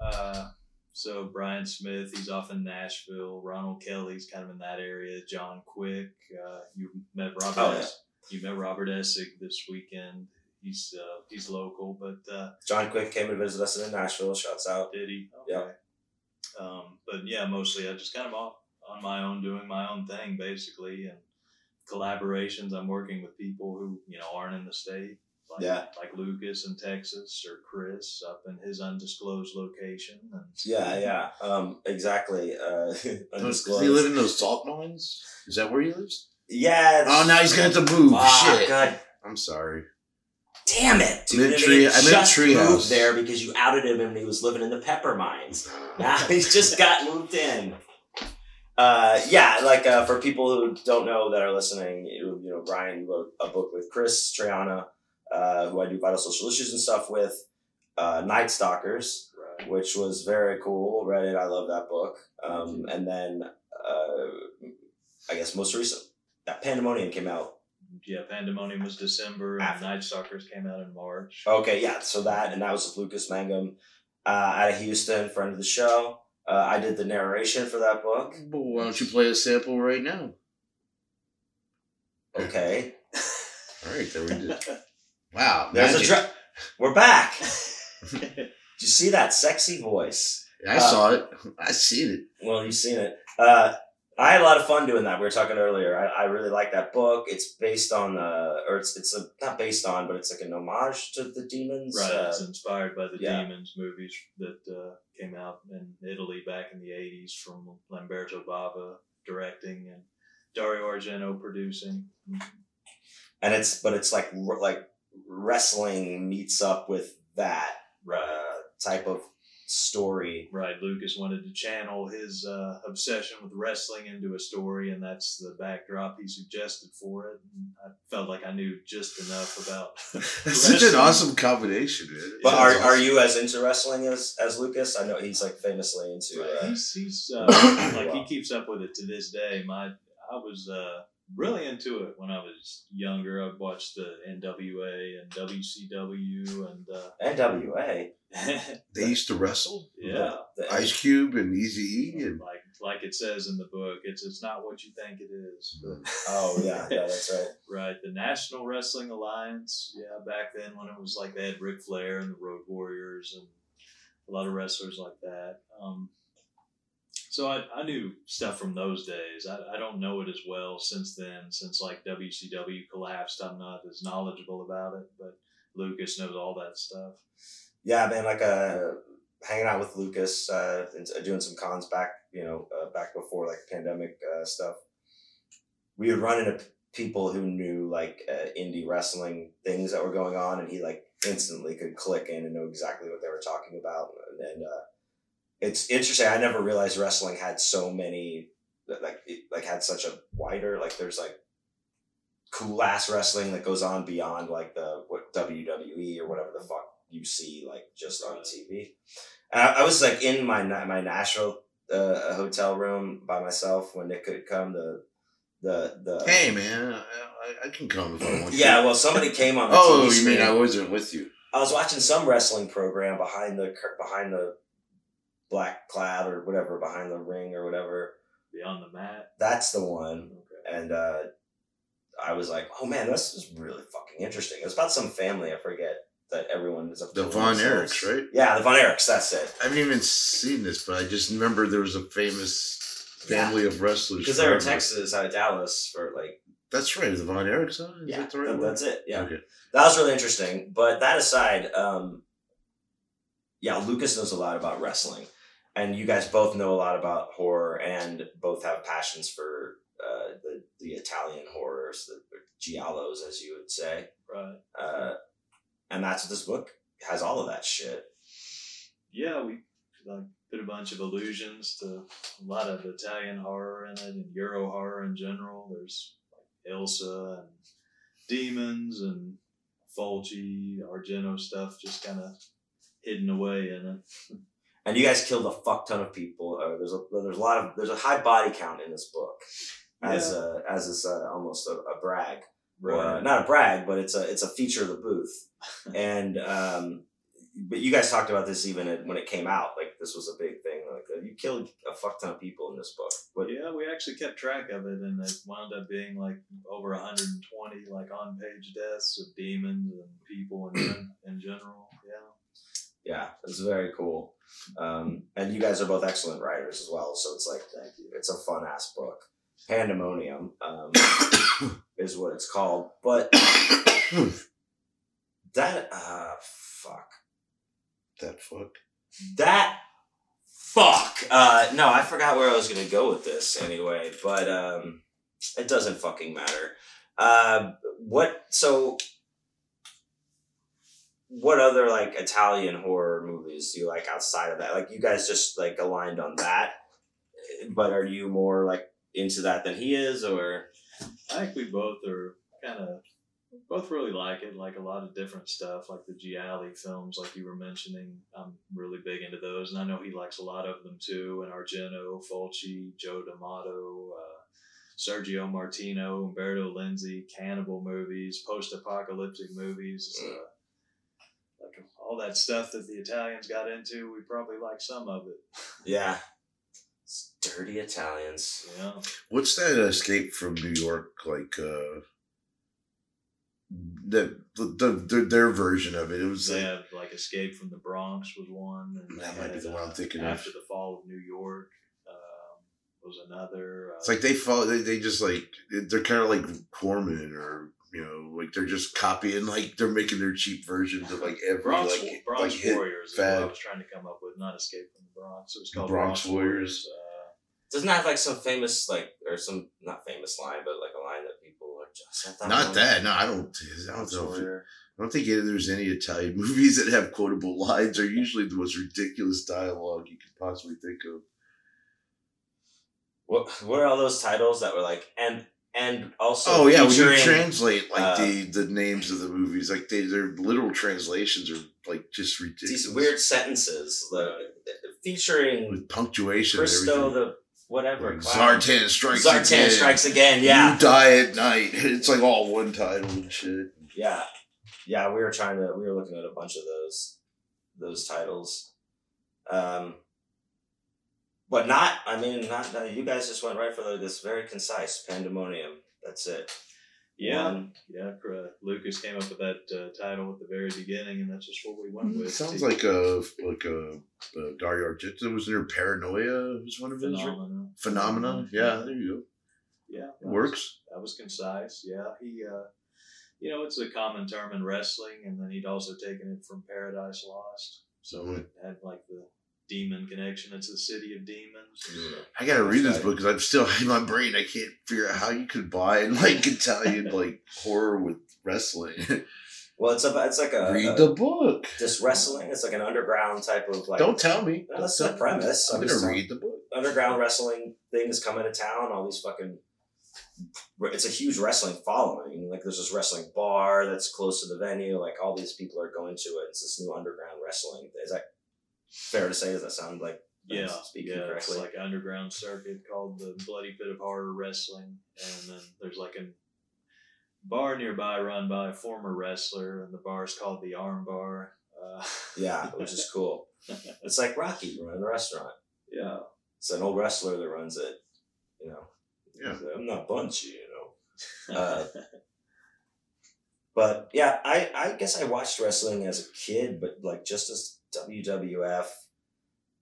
Uh, so Brian Smith, he's off in Nashville. Ronald Kelly's kind of in that area. John Quick, uh, you met Robert. Oh, Es- You met Robert Essig this weekend. He's uh, he's local, but uh, John Quick came and visited us in Nashville. Shouts out. did he? Yeah. Um, but yeah, mostly I just kind of off on my own, doing my own thing basically, and collaborations. I'm working with people who you know aren't in the state, like, Yeah. like Lucas in Texas or Chris up in his undisclosed location. And Yeah, yeah. Um, exactly. Uh, Does he undisclosed. live in those salt mines? Is that where he lives? yeah. it's- Oh, now he's gonna have to move. Ah, Shit. God I'm sorry. damn it, dude. I'm in And tree- I'm in just treehouse. moved there because you outed him and he was living in the pepper mines. Now he's just got moved in. Uh, yeah, like uh, for people who don't know that are listening, you, you know, Brian wrote a book with Chris Triana, uh, who I do vital social issues and stuff with, uh, Night Stalkers, right, which was very cool. Read it, I love that book. Um, and then uh, I guess most recent, that Pandemonium came out. yeah, Pandemonium was December, and After. Night Stalkers came out in March. Okay, yeah, so that and that was with Lucas Mangum, uh, out of Houston, friend of the show. Uh, I did the narration for that book. Well, why don't you play a sample right now? Okay. All right, there we go. Wow, There's magic. a tra- We're back. Did you see that sexy voice? I uh, saw it. I seen it. Well, you've seen it. Uh, I had a lot of fun doing that. We were talking earlier. I, I really like that book. It's based on, uh, or it's it's a, not based on, but it's like an homage to the demons. Right, Uh, it's inspired by the yeah. Demons movies that uh, came out in Italy back in the '80s from Lamberto Bava directing and Dario Argento producing. and it's but it's like like wrestling meets up with that Right, uh, type of story. right. Lucas wanted to channel his uh, obsession with wrestling into a story, and that's the backdrop he suggested for it. And I felt like I knew just enough about. That's such an awesome combination, man. But are, it's are you as into wrestling as as Lucas? I know he's like famously into. Right. Uh, He's he's uh, like he keeps up with it to this day. My I was uh, really into it when I was younger. I watched the NWA and WCW and uh, NWA. They used to wrestle. yeah, The- the- Ice Cube and Easy E and like like it says in the book, it's it's not what you think it is. But, oh yeah, yeah, that's right. right. The National Wrestling Alliance, yeah, back then when it was like they had Ric Flair and the Road Warriors and a lot of wrestlers like that. Um, so I, I knew stuff from those days. I, I don't know it as well since then, since like WCW collapsed. I'm not as knowledgeable about it, but Lucas knows all that stuff. Yeah, man, like uh, hanging out with Lucas, uh, and uh, doing some cons back, you know, uh, back before like pandemic uh, stuff. We would run into people who knew like uh, indie wrestling things that were going on, and he like instantly could click in and know exactly what they were talking about. And, and uh, it's interesting. I never realized wrestling had so many, like, it, like had such a wider like. There's like cool ass wrestling that goes on beyond like the what WWE or whatever the fuck you see like just on TV. And I, I was like in my my Nashville uh, hotel room by myself when Nick could come. to the the hey, man, I, I, can come if I want. to. yeah. Well, somebody came on. The Oh, TV you mean I wasn't with you? I was watching some wrestling program behind the behind the black cloud or whatever behind the ring or whatever. Beyond the mat. That's the one. Okay. and uh, I was like, "Oh man, this is really fucking interesting." It was about some family I forget that everyone is up The Von themselves. Erichs, right? Yeah, the Von Erichs. That's it. I haven't even seen this, but I just remember there was a famous family of wrestlers. Because they were in. Texas, out of Dallas, for like That's right. The Von Erichs. Huh? Is yeah, that the right that- one? that's it. Yeah, Okay. that was really interesting. But that aside, um, yeah, Lucas knows a lot about wrestling, and you guys both know a lot about horror, and both have passions for uh, the the Italian horrors, the giallos, as you would say. Right. Uh, and that's what this book has all of that shit. Yeah, we like put a bunch of allusions to a lot of Italian horror in it and Euro horror in general. There's like Elsa and demons and Fulci, Argento stuff just kind of hidden away in it. And you guys killed a fuck ton of people. Uh, there's a there's a lot of there's a high body count in this book. as Yeah. a as is uh almost a, a brag Right. uh, not a brag, but it's a it's a feature of the booth. and um, but you guys talked about this even at, when it came out. Like this was a big thing. Like uh, you killed a fuck ton of people in this book. But yeah, we actually kept track of it, and it wound up being like over 120 like on page deaths of demons and people in in general. Yeah. Yeah, it's very cool. Um, and you guys are both excellent writers as well. So it's like Thank you. it's a fun ass book. Pandemonium um, is what it's called. But that uh fuck that fuck. that fuck uh no i forgot where i was gonna go with this anyway but um it doesn't fucking matter uh what so what other like italian horror movies do you like outside of that like you guys just like aligned on that but are you more like into that than he is or I think we both are kind of both really like it. Like a lot of different stuff, like the Gialli films, like you were mentioning. I'm really big into those, and I know he likes a lot of them too. And Argento, Fulci, Joe D'Amato, uh, Sergio Martino, Umberto Lenzi, cannibal movies, post-apocalyptic movies. Uh, all that stuff that the Italians got into, we probably like some of it. yeah It's dirty italians Yeah. What's that escape from New York like? uh the, the, the their version of it. It was They like, have like Escape from the Bronx was one. And That they might be had, the one I'm uh, thinking of. After the Fall of New York um, was another. Uh, it's like they follow. They, they just like they're kind of like Corman or you know like they're just copying like they're making their cheap versions of like every Bronx, like Bronx like hit Warriors is what I was trying to come up with, not Escape from the Bronx. It was called Bronx Bronx, Warriors. Uh, Doesn't that have like some famous like or some not famous line, but like a line that people are just I Not one- that. No, I don't. I don't know. If it, I don't think there's any Italian movies that have quotable lines. Are usually the most ridiculous dialogue you could possibly think of. What what are all those titles that were like and and also oh yeah, when you translate like uh, the the names of the movies, like they their literal translations are like just ridiculous these weird sentences like, featuring with punctuation. Christo and everything. the whatever Like. Zartan strikes Zartan again. strikes again. Yeah, You die at night. It's like all one title and shit. yeah, yeah. We were trying to we were looking at a bunch of those those titles, um, but not. I mean, not. no, you guys just went right for the, this very concise pandemonium. That's it. yeah, One- yeah. uh, Lucas came up with that uh, title at the very beginning, and that's just what we went with. Sounds See, like a like a, a Dario Argento. Was there Paranoia? Was one of his phenomena. phenomena? Yeah, there you go. Yeah, that was- works. That was concise. Yeah, he. Uh, you know, it's a common term in wrestling, and then he'd also taken it from Paradise Lost, so Mhm. it had like the demon connection. It's the city of demons. Mm. I gotta read this book because I'm still in my brain. I can't figure out how you could buy like Italian like horror with wrestling. Well, it's a it's like a, read a- the book. Just wrestling. It's like an underground type of like Don't tell me. No, that's the premise. I'm I'm gonna read the book. underground wrestling things come into town. All these fucking. It's a huge wrestling following. Like there's this wrestling bar that's close to the venue. Like all these people are going to it. It's this new underground wrestling. Is that fair to say? Does that sound like Yeah, speaking yeah, correctly? it's like an underground circuit called the Bloody Pit of Horror Wrestling, and then there's like a bar nearby run by a former wrestler, and the bar is called the Arm Bar. Uh, yeah, which is cool. It's like Rocky running a restaurant. yeah, It's an old wrestler that runs it. You know. Yeah. I'm not bunchy. You know. Uh, But yeah, I, I guess I watched wrestling as a kid, but like just as WWF,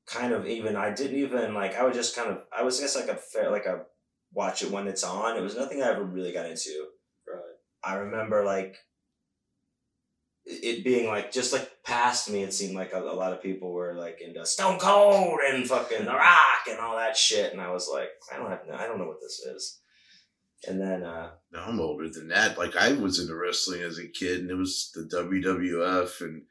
kind of even I didn't even like I would just kind of I was just like a fair like a watch it when it's on. It was nothing I ever really got into. right. I remember like it being like just like past me. It seemed like a, a lot of people were like into Stone Cold and fucking The Rock and all that shit, and I was like, I don't have I don't know what this is. And then uh, No, I'm older than that. Like I was into wrestling as a kid, and it was the WWF, and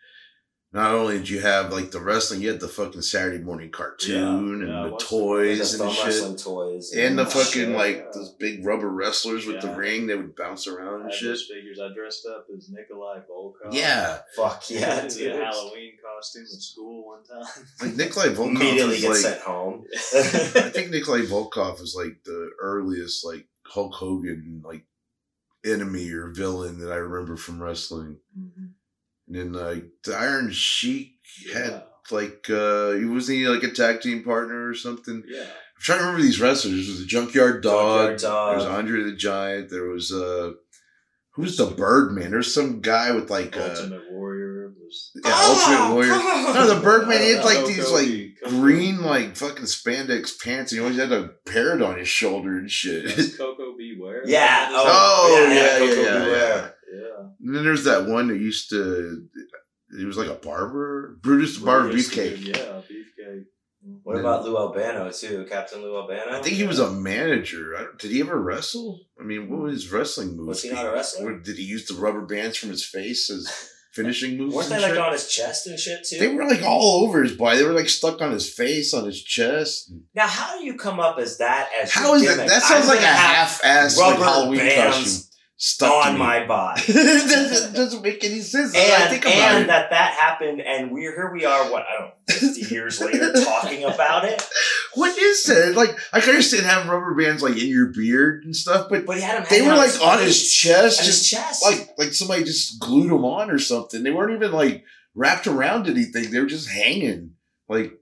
not only did you have like the wrestling, you had the fucking Saturday morning cartoon Yeah, yeah, and the toys just and shit, toys and the all fucking shit. like yeah. those big rubber wrestlers with the ring. that would bounce around and had shit. figures. I dressed up as Nikolai Volkov. Yeah, Fuck yeah, in dude. a Halloween costume at school one time. like Nikolai Volkov Immediately is get like sent home. I think Nikolai Volkov is like the earliest like Hulk Hogan like enemy or villain that I remember from wrestling. Mhm. And then like the Iron Sheik had Yeah. like uh he wasn't he like a tag team partner or something. Yeah. I'm trying to remember these wrestlers. There was a Junkyard Dog. Junkyard Dog. There was Andre the Giant. There was uh who's the Birdman? There's some guy with like uh Ultimate Warrior was. yeah, Ultimate Warrior. No, the Birdman, he had Uh, like Coco these like green like fucking spandex pants and he always had a parrot on his shoulder and shit. That's Koko B. Ware. Yeah, Oh, yeah, yeah, Coco yeah, yeah, Beware. Yeah. And then there's that one that used to he was like a barber. Brutus the Barber Beefcake. Yeah, beefcake. What about Lou Albano too? Captain Lou Albano. I think he was a manager. I don't- Did he ever wrestle? I mean, what was his wrestling moves? Was he not a wrestler? Or Did he use the rubber bands from his face as finishing moves? Weren't they and like shit? on his chest and shit too? They were like all over his body. They were like stuck on his face, on his chest. now, how do you come up as that as How your is that? gimmick? That sounds I'm like a half-ass like Halloween bands costume stuck on my body. it doesn't, doesn't make any sense. I and think about and that that happened, and we're here. We are what I don't know, fifty years later talking about it. What is it Like, I can understand having rubber bands like in your beard and stuff, but But he had him. they were like on his chest, on his chest. like like somebody just glued them on or something. They weren't even like wrapped around anything. They were just hanging. Like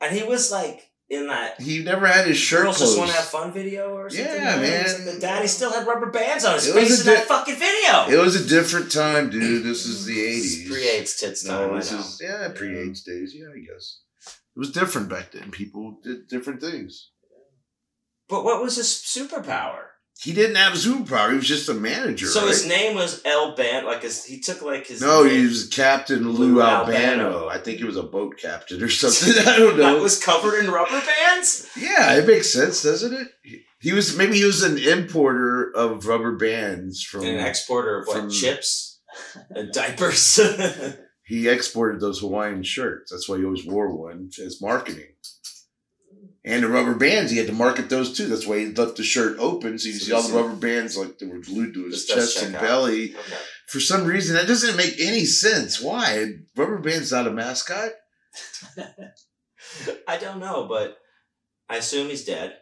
and he was like in that. he never had his shirt Girls closed. just want to have fun video or something. Yeah, man. the daddy still had rubber bands on his It was face a in that fucking video. It was a different time, dude. This is the eighties. Pre AIDS tits time. No, I this know. is yeah, pre AIDS days. Yeah, I guess it was different back then. People did different things. But what was his superpower? He didn't have superpower. He was just a manager. So right? his name was El Ban. Like his, he took like his. No, name- he was Captain Lou, Lou Albano. Albano. I think he was a boat captain or something. I don't know. that was covered in rubber bands. yeah, it makes sense, doesn't it? He was maybe he was an importer of rubber bands from. And an exporter of what chips and diapers. he exported those Hawaiian shirts. That's why he always wore one as marketing. And the rubber bands, he had to market those too. That's why he left the shirt open, so you So see all the rubber bands like they were glued to his chest and out. belly. okay. For some reason, that doesn't make any sense. Why? Rubber band's not a mascot. I don't know, but I assume he's dead.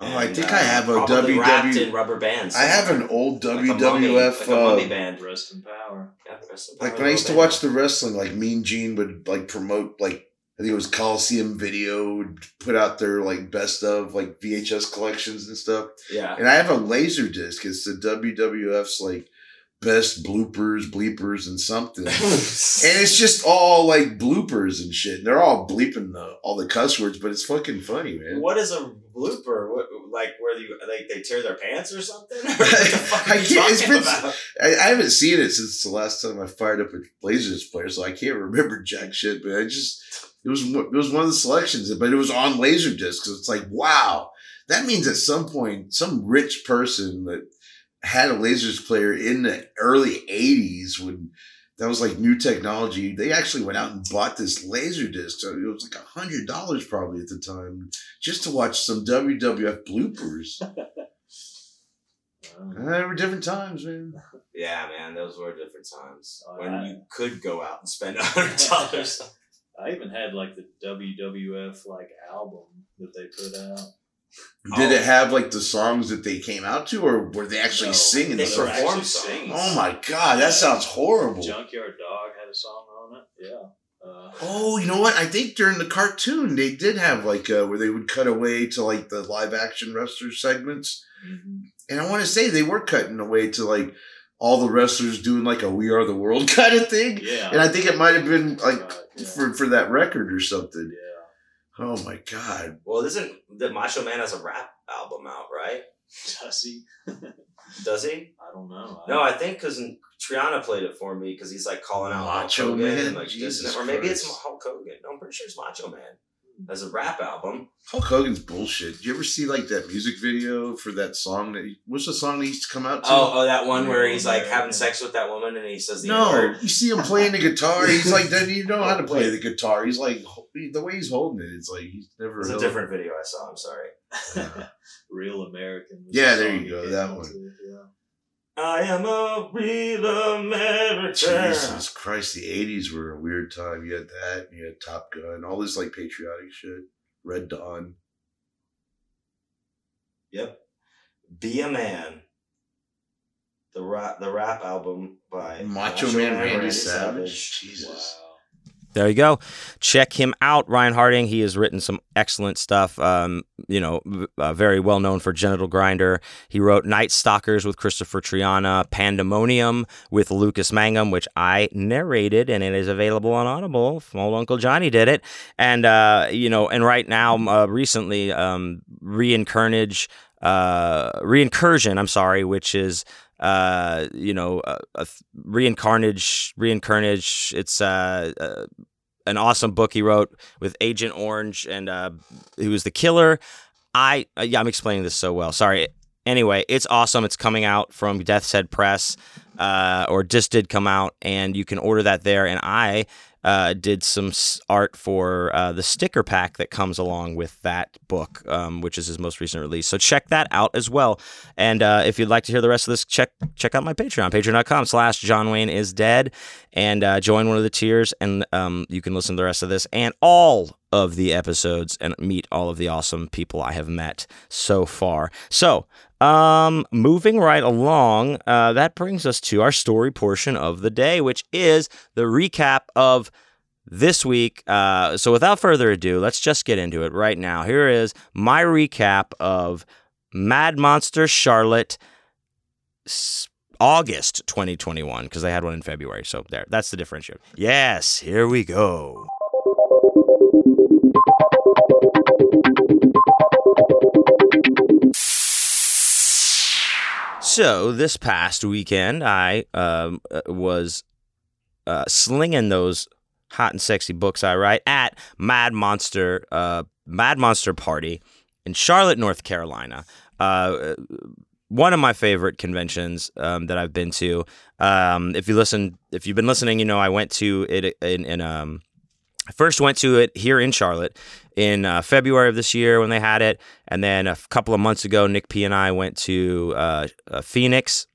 Oh, I think uh, I have a probably wrapped WW. in rubber bands. I have an old Like mummy- WWF. like a mummy uh, band. Rest in power. Yeah, rest in like when I used to watch the wrestling, like Mean Gene would like promote like I think it was Coliseum Video put out their like best of like VHS collections and stuff. Yeah. And I have a laser disc. It's the WWF's like best bloopers, bleepers, and something. and it's just all like bloopers and shit. And they're all bleeping the all the cuss words, but it's fucking funny, man. What is a blooper? What, like where you like they tear their pants or something? Or what the fuck are I can't- been- about? I, I haven't seen it since the last time I fired up a Lasers player, so I can't remember jack shit. But I just it was one- it was one of the selections, but it was on Laserdisc. So it's like wow, that means at some point some rich person that had a Lasers player in the early '80s when that was like new technology. They actually went out and bought this Laserdisc. So it was like a hundred dollars probably at the time just to watch some WWF bloopers. Wow. Uh, they were different times, man. Yeah, man, those were different times Oh, when I- you could go out and spend a hundred dollars. I even had like the WWF like album that they put out. Did Oh. it have like the songs that they came out to, or were they actually No, singing they the were performed actually songs. singing. Oh my god, that sounds horrible. Junkyard Dog had a song on it. Yeah. Uh, Oh, you know what? I think during the cartoon they did have like uh, where they would cut away to like the live action wrestler segments, mhm. and I want to say they were cutting away to like all the wrestlers doing like a "We Are the World" kind of thing, Yeah. and I think it might have been like Right, yeah. for for that record or something. yeah. Oh my god! well, isn't the Macho Man has a rap album out, right? Does he? Does he? I don't know. No, I think because Triana played it for me because he's like calling out Macho Hulk Hogan Man? and like Jesus dissing or maybe it's Hulk Hogan. No, I'm pretty sure it's Macho Man. As a rap album. Hulk Hogan's bullshit. Did you ever see like that music video for that song that? He, what's the song that used to come out to? Oh, oh, that one where he's like having sex with that woman and he says the No, you see him playing the guitar. He's like, doesn't even know how to play the guitar. He's like, the way he's holding it, it's like he's never. It's a different video I saw. I'm sorry. Real American. Yeah, the there you go, that one. to, Yeah. I am a real American. Jesus Christ, the '80s were a weird time. You had that, you had Top Gun, all this like patriotic shit. Red Dawn. Yep. Be a Man, the rap the rap album by Macho, Man Randy, Savage. Jesus. Wow. There you go. Check him out, Ryan Harding. He has written some excellent stuff. Um, you know, uh, very well known for Genital Grinder. He wrote Night Stalkers with Christopher Triana, Pandemonium with Lucas Mangum, which I narrated, and it is available on Audible. Old Uncle Johnny did it, and uh, you know, and right now, uh, recently, um, Reincarnage, uh, Reincursion. I'm sorry, which is uh, you know, a, a reincarnage, reincarnage. It's uh, uh, an awesome book he wrote with Agent Orange, and uh, he was the killer. I uh, yeah, I'm explaining this so well. Sorry. Anyway, it's awesome. It's coming out from Death's Head Press, uh, or just did come out, and you can order that there. And I uh, did some art for uh, the sticker pack that comes along with that book, um, which is his most recent release. So check that out as well. And uh, if you'd like to hear the rest of this, check check out my Patreon, patreon.com slash John Wayne is dead, and uh, join one of the tiers, and um, you can listen to the rest of this and all of the episodes and meet all of the awesome people I have met so far. So, um, moving right along, uh, that brings us to our story portion of the day, which is the recap of this week. Uh, so, without further ado, let's just get into it right now. Here is my recap of Mad Monster Charlotte. August 2021 because they had one in February. So there, that's the differentiator. Yes, here we go. So this past weekend, I um, uh, was uh, slinging those hot and sexy books I write at Mad Monster uh, Mad Monster Party in Charlotte, North Carolina. Uh, one of my favorite conventions um, that I've been to. Um, if you listen, if you've been listening, you know I went to it in, in um, I first went to it here in Charlotte in uh, February of this year when they had it, and then a couple of months ago, Nick P and I went to uh, uh, Phoenix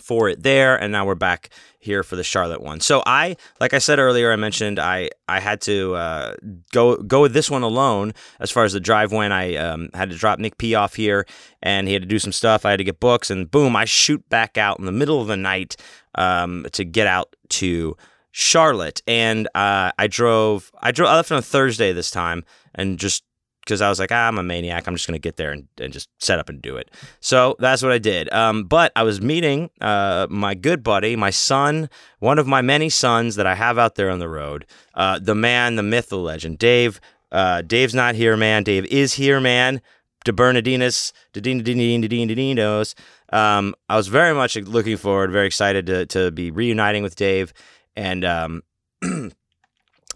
for it there, and now we're back here for the Charlotte one. So I, like I said earlier, I mentioned I I had to uh, go go with this one alone as far as the drive went. I um, had to drop Nick P off here, and he had to do some stuff. I had to get books, and boom, I shoot back out in the middle of the night um, to get out to Charlotte, and uh, I drove. I drove. I left on a Thursday this time, and just because I was like, ah, I'm a maniac. I'm just gonna get there and, and just set up and do it. So that's what I did. Um, but I was meeting uh, my good buddy, my son, one of my many sons that I have out there on the road. Uh, the man, the myth, the legend, Dave. Uh, Dave's not here, man. Dave is here, man. De Bernardinas, Dinos. Um, I was very much looking forward, very excited to to be reuniting with Dave, and um,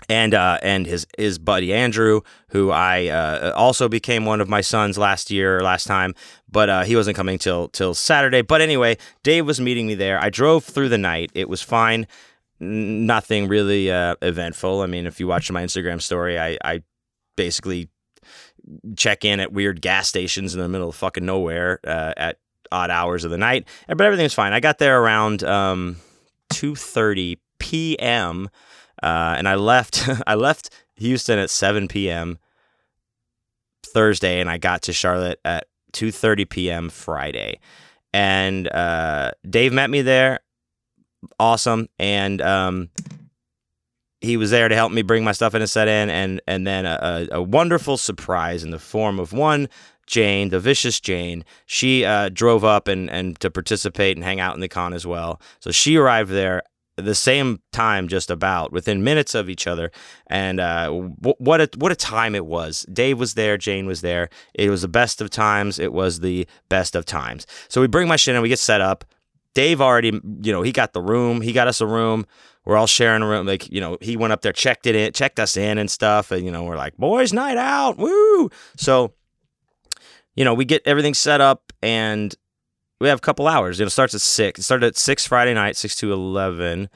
and uh, and his his buddy Andrew, who I uh, also became one of my sons last year, last time, but uh, he wasn't coming till till Saturday. But anyway, Dave was meeting me there. I drove through the night. It was fine. Nothing really uh, eventful. I mean, if you watch my Instagram story, I, I basically check in at weird gas stations in the middle of fucking nowhere uh, at odd hours of the night. But everything was fine. I got there around um, two thirty p.m. Uh, and I left. I left Houston at 7 p.m. Thursday, and I got to Charlotte at 2:30 p.m. Friday. And uh, Dave met me there. Awesome, and um, he was there to help me bring my stuff in and set in, and and then a, a, a wonderful surprise in the form of one Jane, the vicious Jane. She uh, drove up and and to participate and hang out in the con as well. So she arrived there the same time, just about within minutes of each other. And uh, w- what a what a time it was. Dave was there, Jane was there. It was the best of times. It was the best of times. So we bring my shit in, and we get set up. Dave already, you know, he got the room. He got us a room. We're all sharing a room. Like, you know, he went up there, checked it in, checked us in and stuff. And, you know, we're like, boys' night out. Woo. So, you know, we get everything set up and we have a couple hours. It starts at six. It started at six Friday night, six to eleven,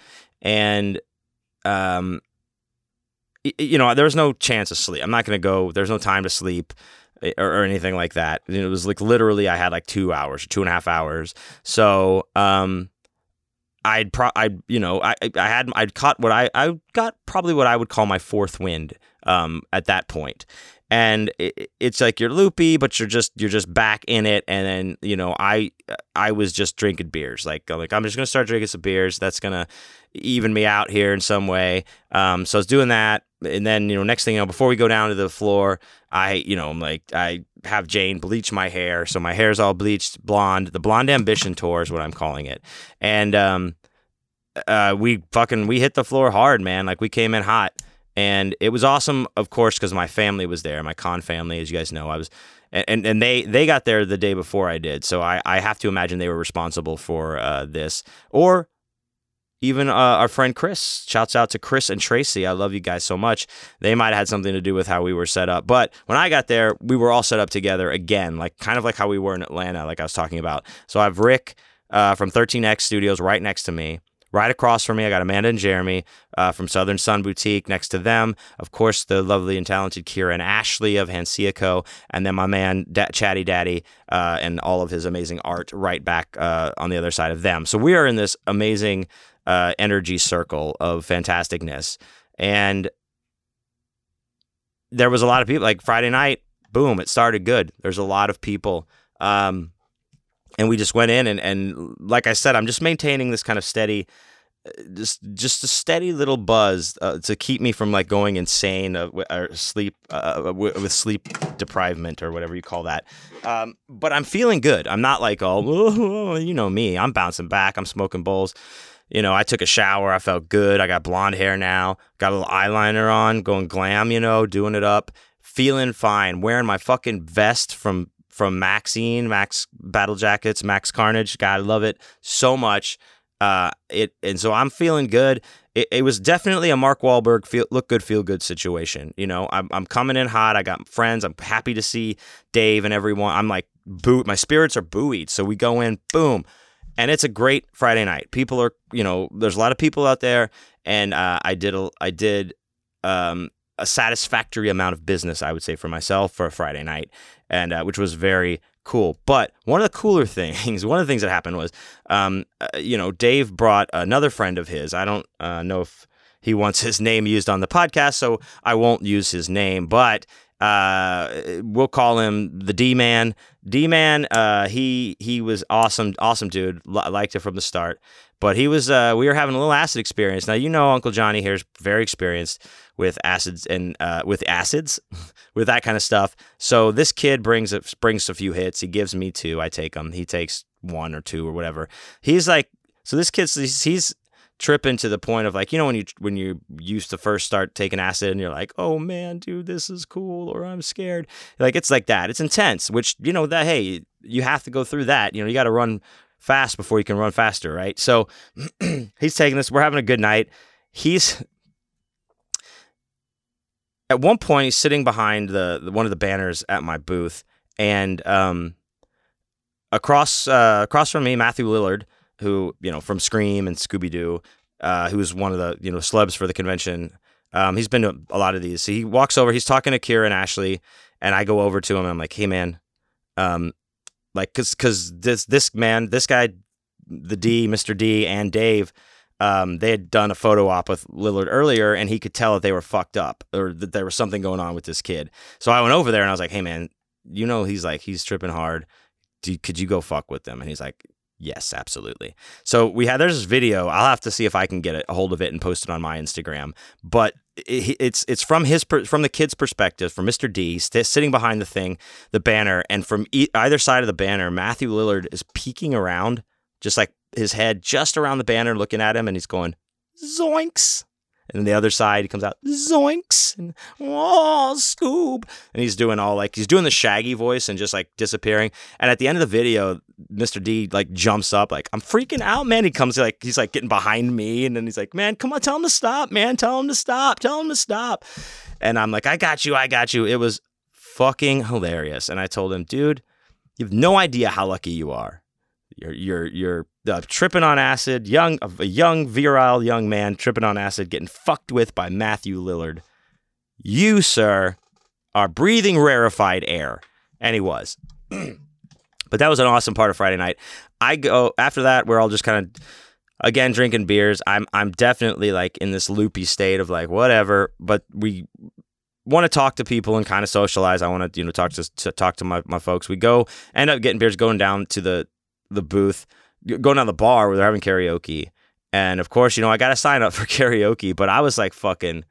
and um, y- you know, there was no chance of sleep. I'm not gonna go. There's no time to sleep eh, or, or anything like that. It was like literally, I had like two hours, two and a half hours. So, um, I'd pro I you know I I had I'd caught what I I got probably what I would call my fourth wind um at that point and it, it's like you're loopy but you're just you're just back in it. And then you know I I was just drinking beers. Like like I'm just gonna start drinking some beers. That's gonna even me out here in some way. Um so I was doing that. And then you know next thing you know before we go down to the floor I you know I'm like I have Jane bleach my hair. So my hair's all bleached blonde. The blonde ambition tour is what I'm calling it. And um uh we fucking we hit the floor hard man. Like we came in hot and it was awesome of course because my family was there my con family as you guys know I was and and they they got there the day before I did so I I have to imagine they were responsible for uh, this or even uh, our friend Chris. Shouts out to Chris and Tracy. I love you guys so much. They might have had something to do with how we were set up. But when I got there, we were all set up together again, like kind of like how we were in Atlanta, like I was talking about. So I have Rick uh, from 13X Studios right next to me. Right across from me, I got Amanda and Jeremy uh, from Southern Sun Boutique. Next to them, of course, the lovely and talented Kira and Ashley of Hancia Co. And then my man, da- Chatty Daddy, uh, and all of his amazing art right back uh, on the other side of them. So we are in this amazing uh, energy circle of fantasticness. And there was a lot of people, like Friday night, boom, it started good. There's a lot of people. Um, and we just went in and, and like I said, I'm just maintaining this kind of steady, uh, just just a steady little buzz uh, to keep me from like going insane uh, or sleep uh, with sleep deprivement or whatever you call that. Um, but I'm feeling good. I'm not like oh, you know me. I'm bouncing back. I'm smoking bowls. You know, I took a shower. I felt good. I got blonde hair now. Got a little eyeliner on, going glam. You know, doing it up. Feeling fine. Wearing my fucking vest from from Maxine, Max Battle Jackets, Max Carnage. God, I love it so much. Uh, it and so I'm feeling good. It, it was definitely a Mark Wahlberg feel look good, feel good situation. You know, I'm I'm coming in hot. I got friends. I'm happy to see Dave and everyone. I'm like boot. My spirits are buoyed. So we go in, boom, and it's a great Friday night. People are, you know, there's a lot of people out there, and uh, I did a, I did um, a satisfactory amount of business, I would say, for myself for a Friday night, and uh, which was very cool. But one of the cooler things, one of the things that happened was, um, uh, you know, Dave brought another friend of his. I don't uh, know if he wants his name used on the podcast, so I won't use his name, but uh, we'll call him the D Man. D Man, uh, he he was awesome, awesome dude. L- liked it from the start. But he was, uh, we were having a little acid experience. Now you know, Uncle Johnny here is very experienced with acids and uh, with acids, with that kind of stuff. So this kid brings a, brings a few hits. He gives me two. I take them. He takes one or two or whatever. He's like, so this kid's he's, he's tripping to the point of like you know when you when you used to first start taking acid and you're like oh man dude this is cool or i'm scared like it's like that it's intense which you know that hey you have to go through that you know you got to run fast before you can run faster right so he's taking this we're having a good night he's at one point he's sitting behind the, the one of the banners at my booth and um across uh, across from me matthew lillard who you know from Scream and Scooby Doo, uh, who's one of the you know celebs for the convention. Um, he's been to a lot of these. So he walks over. He's talking to Kira and Ashley, and I go over to him. and I'm like, "Hey, man, um, like, cause, cause this this man, this guy, the D, Mr. D, and Dave." Um, they had done a photo op with Lillard earlier, and he could tell that they were fucked up or that there was something going on with this kid. So I went over there and I was like, "Hey, man, you know he's like he's tripping hard. Do, could you go fuck with them?" And he's like, Yes, absolutely. So we had there's this video. I'll have to see if I can get a hold of it and post it on my Instagram. But it's it's from his from the kid's perspective, from Mr. D sitting behind the thing, the banner, and from e- either side of the banner, Matthew Lillard is peeking around, just like his head just around the banner, looking at him, and he's going zoinks. And then the other side, he comes out, zoinks, and oh, Scoob. And he's doing all like, he's doing the shaggy voice and just like disappearing. And at the end of the video, Mr. D like jumps up, like, I'm freaking out, man. He comes like, he's like getting behind me. And then he's like, man, come on, tell him to stop, man. Tell him to stop. Tell him to stop. And I'm like, I got you. I got you. It was fucking hilarious. And I told him, dude, you have no idea how lucky you are. You're, you're, you're uh, tripping on acid, young a young virile young man tripping on acid, getting fucked with by Matthew Lillard. You, sir, are breathing rarefied air, and he was. but that was an awesome part of Friday night. I go after that. We're all just kind of. again drinking beers. I'm I'm definitely like in this loopy state of like whatever, but we want to talk to people and kind of socialize. I want to you know talk to, to talk to my, my folks. We go end up getting beers, going down to the the booth, going down the bar where they're having karaoke, and of course you know I got to sign up for karaoke, but I was like fucking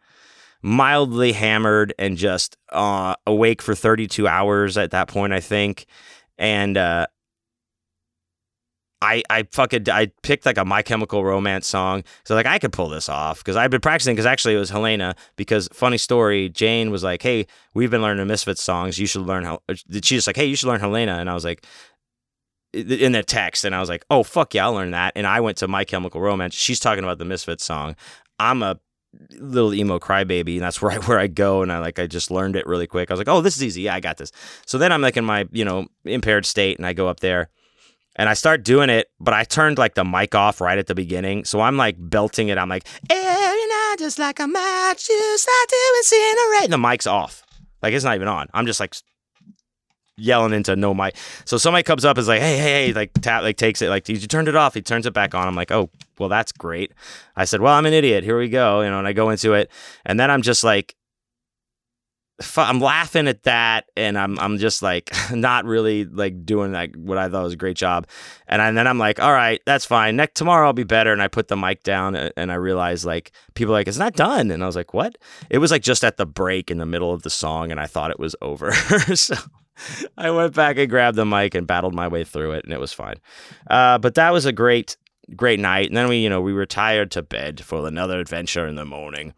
mildly hammered and just uh, awake for 32 hours at that point, I think. And uh, I I fucking I picked like a My Chemical Romance song, so like I could pull this off because I've been practicing. Because actually, it was Helena. Because funny story, Jane was like, "Hey, we've been learning Misfits songs. You should learn how." She's like, "Hey, you should learn Helena," and I was like, in the text, and I was like, "Oh fuck yeah, I'll learn that." And I went to My Chemical Romance. She's talking about the Misfits song. I'm a little emo crybaby and that's where I where I go and I like I just learned it really quick. I was like, "Oh, this is easy. Yeah, I got this." So then I'm like in my, you know, impaired state and I go up there and I start doing it, but I turned like the mic off right at the beginning. So I'm like belting it. I'm like, every night just like a match, you start to incinerate. And the mic's off. Like it's not even on. I'm just like yelling into no mic. So somebody comes up is like, hey, hey, hey, like tap, like takes it, like, you turned it off. He turns it back on. I'm like, oh, well, that's great. I said, well, I'm an idiot. Here we go. You know, and I go into it. And then I'm just like, I'm laughing at that, and I'm I'm just like not really like doing like what I thought was a great job, and, I, and then I'm like, all right, that's fine. Next tomorrow I'll be better, and I put the mic down, and I realized like people like it's not done, and I was like, what? It was like just at the break in the middle of the song, and I thought it was over, so I went back and grabbed the mic and battled my way through it, and it was fine. Uh, but that was a great great night, and then we you know we retired to bed for another adventure in the morning.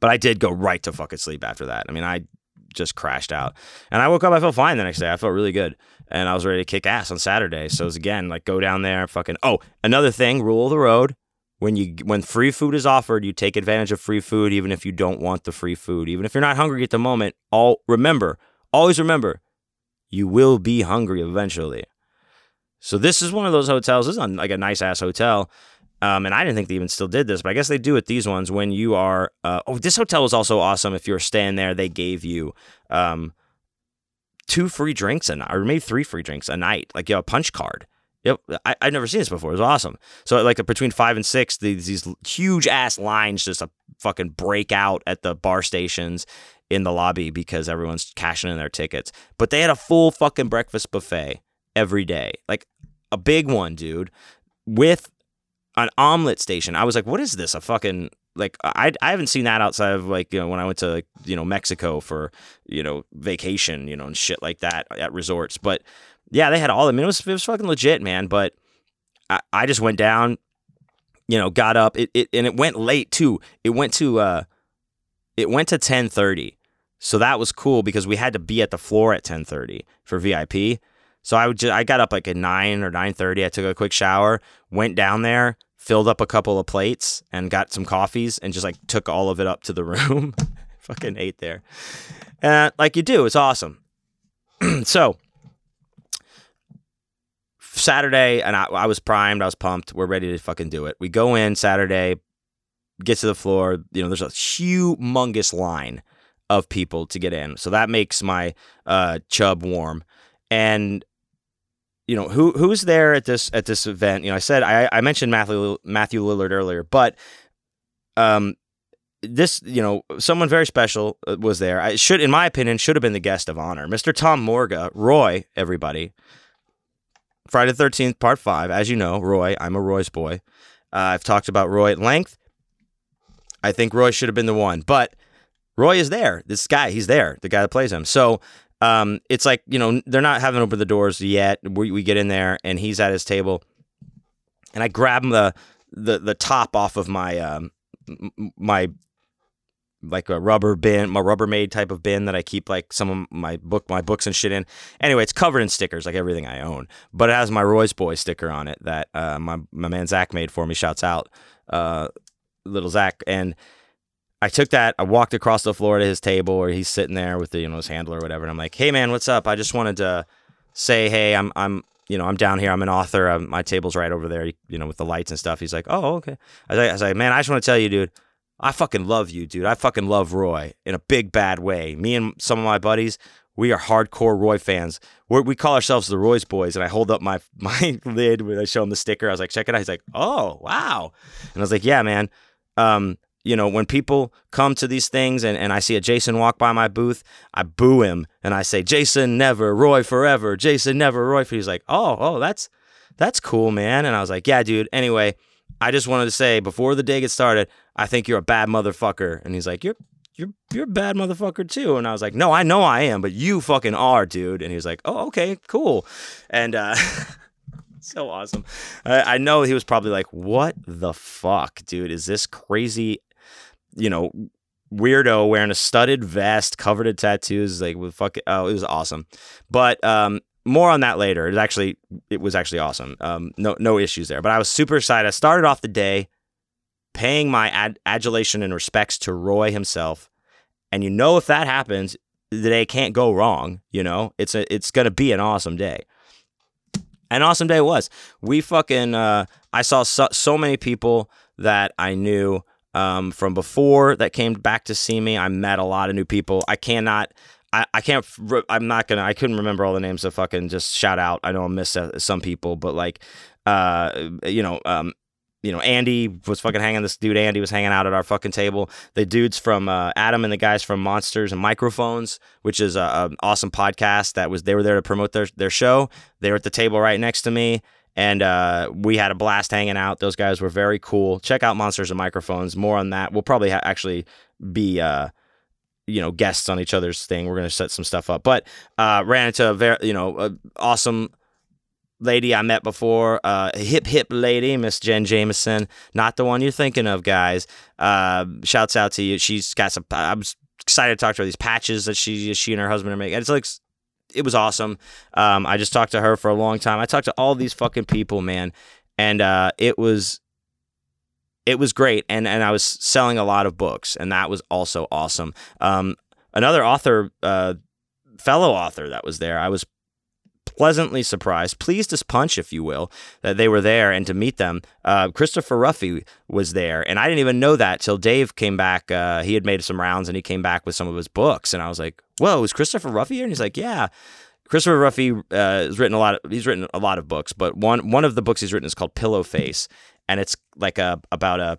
But I did go right to fucking sleep after that. I mean, I just crashed out. And I woke up, I felt fine the next day. I felt really good. And I was ready to kick ass on Saturday. So it was again like go down there, fucking oh, another thing, rule of the road. When you when free food is offered, you take advantage of free food even if you don't want the free food. Even if you're not hungry at the moment, all remember, always remember, you will be hungry eventually. So this is one of those hotels. This is like a nice ass hotel. Um, and I didn't think they even still did this, but I guess they do at these ones when you are. Uh, oh, this hotel was also awesome. If you were staying there, they gave you um, two free drinks a night, or maybe three free drinks a night, like you know, a punch card. Yep, I, I'd never seen this before. It was awesome. So like between five and six, these, these huge ass lines just a fucking break out at the bar stations in the lobby because everyone's cashing in their tickets. But they had a full fucking breakfast buffet every day, like a big one, dude, with an omelet station. I was like, what is this? A fucking like I I haven't seen that outside of like you know when I went to like, you know Mexico for you know vacation you know and shit like that at resorts. But yeah, they had all. I mean, it was it was fucking legit, man. But I, I just went down, you know, got up. It, it and it went late too. It went to uh, it went to ten thirty. So that was cool because we had to be at the floor at ten thirty for VIP. So I would just, I got up like at nine or nine thirty. I took a quick shower, went down there, filled up a couple of plates, and got some coffees, and just like took all of it up to the room. Fucking ate there, and like you do, it's awesome. so Saturday, and I, I was primed. I was pumped. We're ready to fucking do it. We go in Saturday, get to the floor. You know, there's a humongous line of people to get in, so that makes my uh, chub warm. And you know who who's there at this at this event. You know, I said I, I mentioned Matthew Matthew Lillard earlier, but um, this you know someone very special uh, was there. I should, in my opinion, should have been the guest of honor, Mr. Tom Morga, Roy. Everybody, Friday the Thirteenth Part Five. As you know, Roy. I'm a Roy's boy. Uh, I've talked about Roy at length. I think Roy should have been the one, but Roy is there. This guy, he's there. The guy that plays him. So um, it's like you know they're not having opened the doors yet. We, we get in there and he's at his table, and I grab the the the top off of my um, my like a rubber bin, my Rubbermaid type of bin that I keep like some of my book my books and shit in. Anyway, it's covered in stickers like everything I own, but it has my Roy's Boy sticker on it that uh, my my man Zach made for me. Shouts out, uh, little Zach and I took that, I walked across the floor to his table where he's sitting there with the, you know, his handler or whatever. And I'm like, hey man, what's up? I just wanted to say, hey, I'm, I'm, you know, I'm down here. I'm an author. I'm, my table's right over there, you know, with the lights and stuff. He's like, oh, okay. I was like, I was like, man, I just want to tell you, dude, I fucking love you, dude. I fucking love Roy in a big bad way. Me and some of my buddies, we are hardcore Roy fans. We're, we call ourselves the Roy's Boys. And I hold up my my lid when I show him the sticker. I was like, check it out. He's like, oh wow. And I was like, yeah, man. Um, you know, when people come to these things and, and I see a Jason walk by my booth, I boo him and I say, Jason never, Roy forever, Jason never, Roy. He's like, oh, oh, that's that's cool, man. And I was like, yeah, dude. Anyway, I just wanted to say before the day gets started, I think you're a bad motherfucker. And he's like, you're you're you're a bad motherfucker too. And I was like, no, I know I am, but you fucking are, dude. And he was like, oh, okay, cool. And uh, so awesome. I, I know he was probably like, what the fuck, dude? Is this crazy? You know, weirdo wearing a studded vest covered in tattoos, like with fucking. Oh, it was awesome. But um, more on that later. It actually it was actually awesome. Um, no no issues there. But I was super excited. I started off the day paying my ad- adulation and respects to Roy himself. And you know if that happens, the day can't go wrong, you know? It's a it's going to be an awesome day. An awesome day it was. We fucking uh I saw so, so many people that I knew um, from before that came back to see me. I met a lot of new people. I cannot I, I can't I'm not gonna I couldn't remember all the names of fucking just shout out I know I missed uh, some people but like uh you know um you know, Andy was fucking hanging. This dude, Andy, was hanging out at our fucking table. The dudes from uh, Adam and the guys from Monsters and Microphones, which is an awesome podcast that was they were there to promote their their show. They were at the table right next to me, and uh, we had a blast hanging out. Those guys were very cool. Check out Monsters and Microphones. More on that. We'll probably ha- actually be. Uh, you know, guests on each other's thing. We're gonna set some stuff up, but uh, ran into a very, you know, awesome lady I met before, uh, hip hip lady, Miss Jen Jameson, not the one you're thinking of, guys. Uh, shouts out to you. She's got some. I'm excited to talk to her. These patches that she she and her husband are making. It's like it was awesome. Um, I just talked to her for a long time. I talked to all these fucking people, man, and uh, it was it was great. And and I was selling a lot of books, and that was also awesome. Um, another author. Uh, fellow author that was there. I was pleasantly surprised, pleased as punch, if you will, that they were there and to meet them. Uh, Christopher Ruffy was there, and I didn't even know that till Dave came back. Uh, he had made some rounds and he came back with some of his books, and I was like, "Whoa, is Christopher Ruffy here?" And he's like, "Yeah." Christopher Ruffy uh, has written a lot. Of, he's written a lot of books, but one one of the books he's written is called Pillow Face, and it's like a about a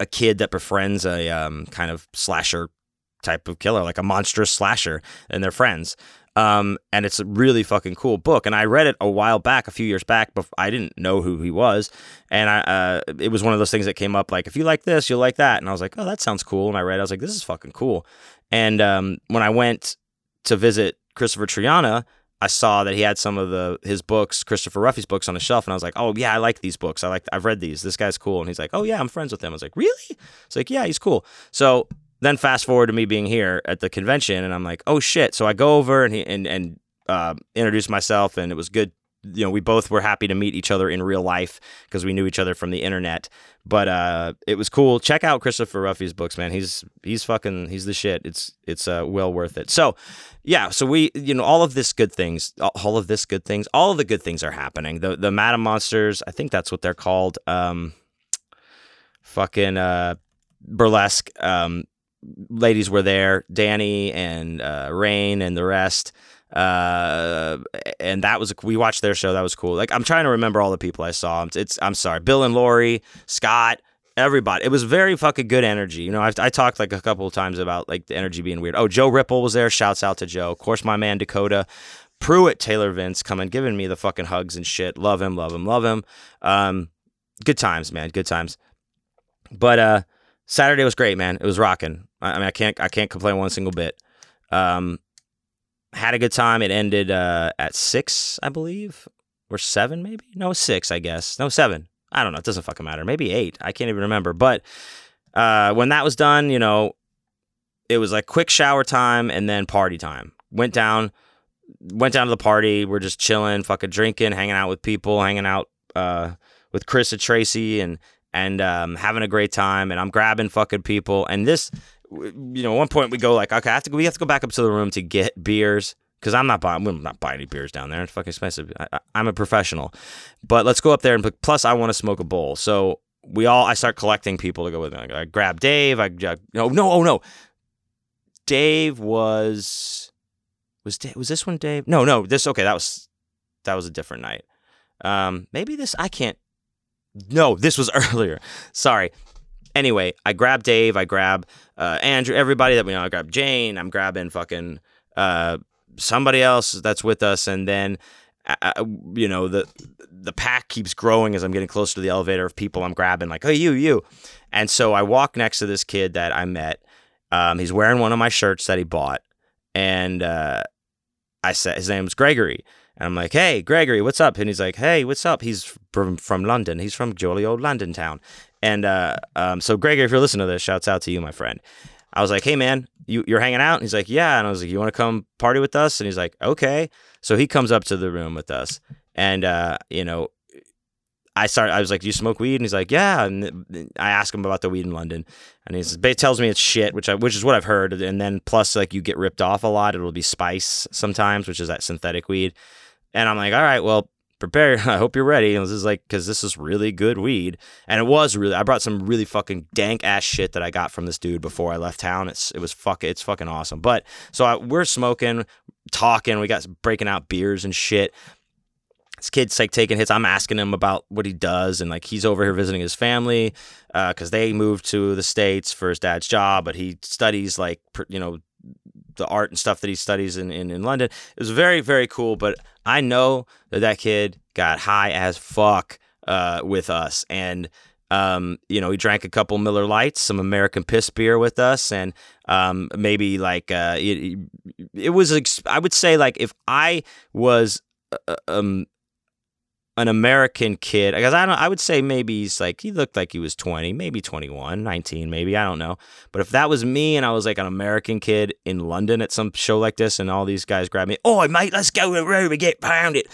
a kid that befriends a um, kind of slasher type of killer, like a monstrous slasher, and they're friends. Um, and it's a really fucking cool book. And I read it a while back, a few years back, but I didn't know who he was. And I, uh, it was one of those things that came up like, if you like this, you'll like that. And I was like, oh, that sounds cool. And I read, it, I was like, this is fucking cool. And um, when I went to visit Christopher Triana, I saw that he had some of the his books, Christopher Ruffy's books, on his shelf, and I was like, "Oh yeah, I like these books. I like, I've read these. This guy's cool." And he's like, "Oh yeah, I'm friends with him." I was like, "Really?" It's like, "Yeah, he's cool." So then fast forward to me being here at the convention, and I'm like, "Oh shit!" So I go over and he and and uh, introduce myself, and it was good. You know, we both were happy to meet each other in real life because we knew each other from the internet. But uh, it was cool. Check out Christopher Ruffy's books, man. He's he's fucking he's the shit. It's it's uh, well worth it. So, yeah. So we you know all of this good things, all of this good things, all of the good things are happening. The the Madam Monsters, I think that's what they're called. Um, fucking uh, burlesque. Um, ladies were there, Danny and uh, Rain and the rest uh and that was we watched their show that was cool. Like i'm trying to remember all the people i saw. It's i'm sorry bill and lori scott everybody. It was very fucking good energy. You know I've, i talked like a couple of times about like the energy being weird. Oh joe ripple was there. Shouts out to joe. Of course my man dakota. Pruitt taylor vince coming giving me the fucking hugs and shit. Love him love him love him. Um good times man good times. But uh saturday was great man. It was rocking I, I mean i can't i can't complain one single bit um had a good time. It ended uh, at six, I believe, or seven, maybe. No, six, I guess. No, seven. I don't know. It doesn't fucking matter. Maybe eight. I can't even remember. But uh, when that was done, you know, it was like quick shower time and then party time. Went down, went down to the party. We're just chilling, fucking drinking, hanging out with people, hanging out uh, with Chris and Tracy, and and um, having a great time. And I'm grabbing fucking people. And this you know, at one point we go like, okay, I have to, we have to go back up to the room to get beers because I'm not buying, I'm not buying any beers down there. It's fucking expensive. I, am a professional, but let's go up there and plus I want to smoke a bowl. So we all, I start collecting people to go with me. I grab Dave. I, no, no, oh no, Dave was was Da- was this one Dave? No, no, this okay. That was that was a different night. Um, maybe this I can't. No, this was earlier. Sorry. Anyway, I grab Dave. I grab uh, Andrew. Everybody that we know. I grab Jane. I'm grabbing fucking uh, somebody else that's with us, and then uh, you know the the pack keeps growing as I'm getting closer to the elevator of people I'm grabbing. Like, oh, you, you. And so I walk next to this kid that I met. Um, he's wearing one of my shirts that he bought, and uh, I said his name's Gregory. And I'm like, hey, Gregory, what's up? And he's like, hey, what's up? He's from, from London. He's from jolly old London town. And uh, um, so, Gregory, if you're listening to this, shouts out to you, my friend. I was like, hey, man, you, you're hanging out? And he's like, yeah. And I was like, you want to come party with us? And he's like, okay. So he comes up to the room with us. And, uh, you know, I started, I was like, do you smoke weed? And he's like, yeah. And I ask him about the weed in London. And he says, tells me it's shit, which I, which is what I've heard. And then plus, like, you get ripped off a lot. It'll be spice sometimes, which is that synthetic weed. And I'm like, all right, well, prepare. I hope you're ready. And this is like, because this is really good weed. And it was really, I brought some really fucking dank ass shit that I got from this dude before I left town. It's, it was fuck, it's fucking awesome. But so I, we're smoking, talking, we got breaking out beers and shit. This kid's like taking hits. I'm asking him about what he does, and like he's over here visiting his family because uh, they moved to the states for his dad's job, but he studies like you know the art and stuff that he studies in, in, in London. It was very, very cool. But I know that that kid got high as fuck uh, with us. And, um, you know, he drank a couple Miller Lites, some American piss beer with us. And um, maybe like, uh, it, it was, I would say, like, if I was uh, um, an American kid, because I don't, I would say maybe he's like, he looked like he was 20, maybe 21, 19, maybe, I don't know. But if that was me and I was like an American kid in London at some show like this and all these guys grab me, oh, mate, let's go to the room and get pounded.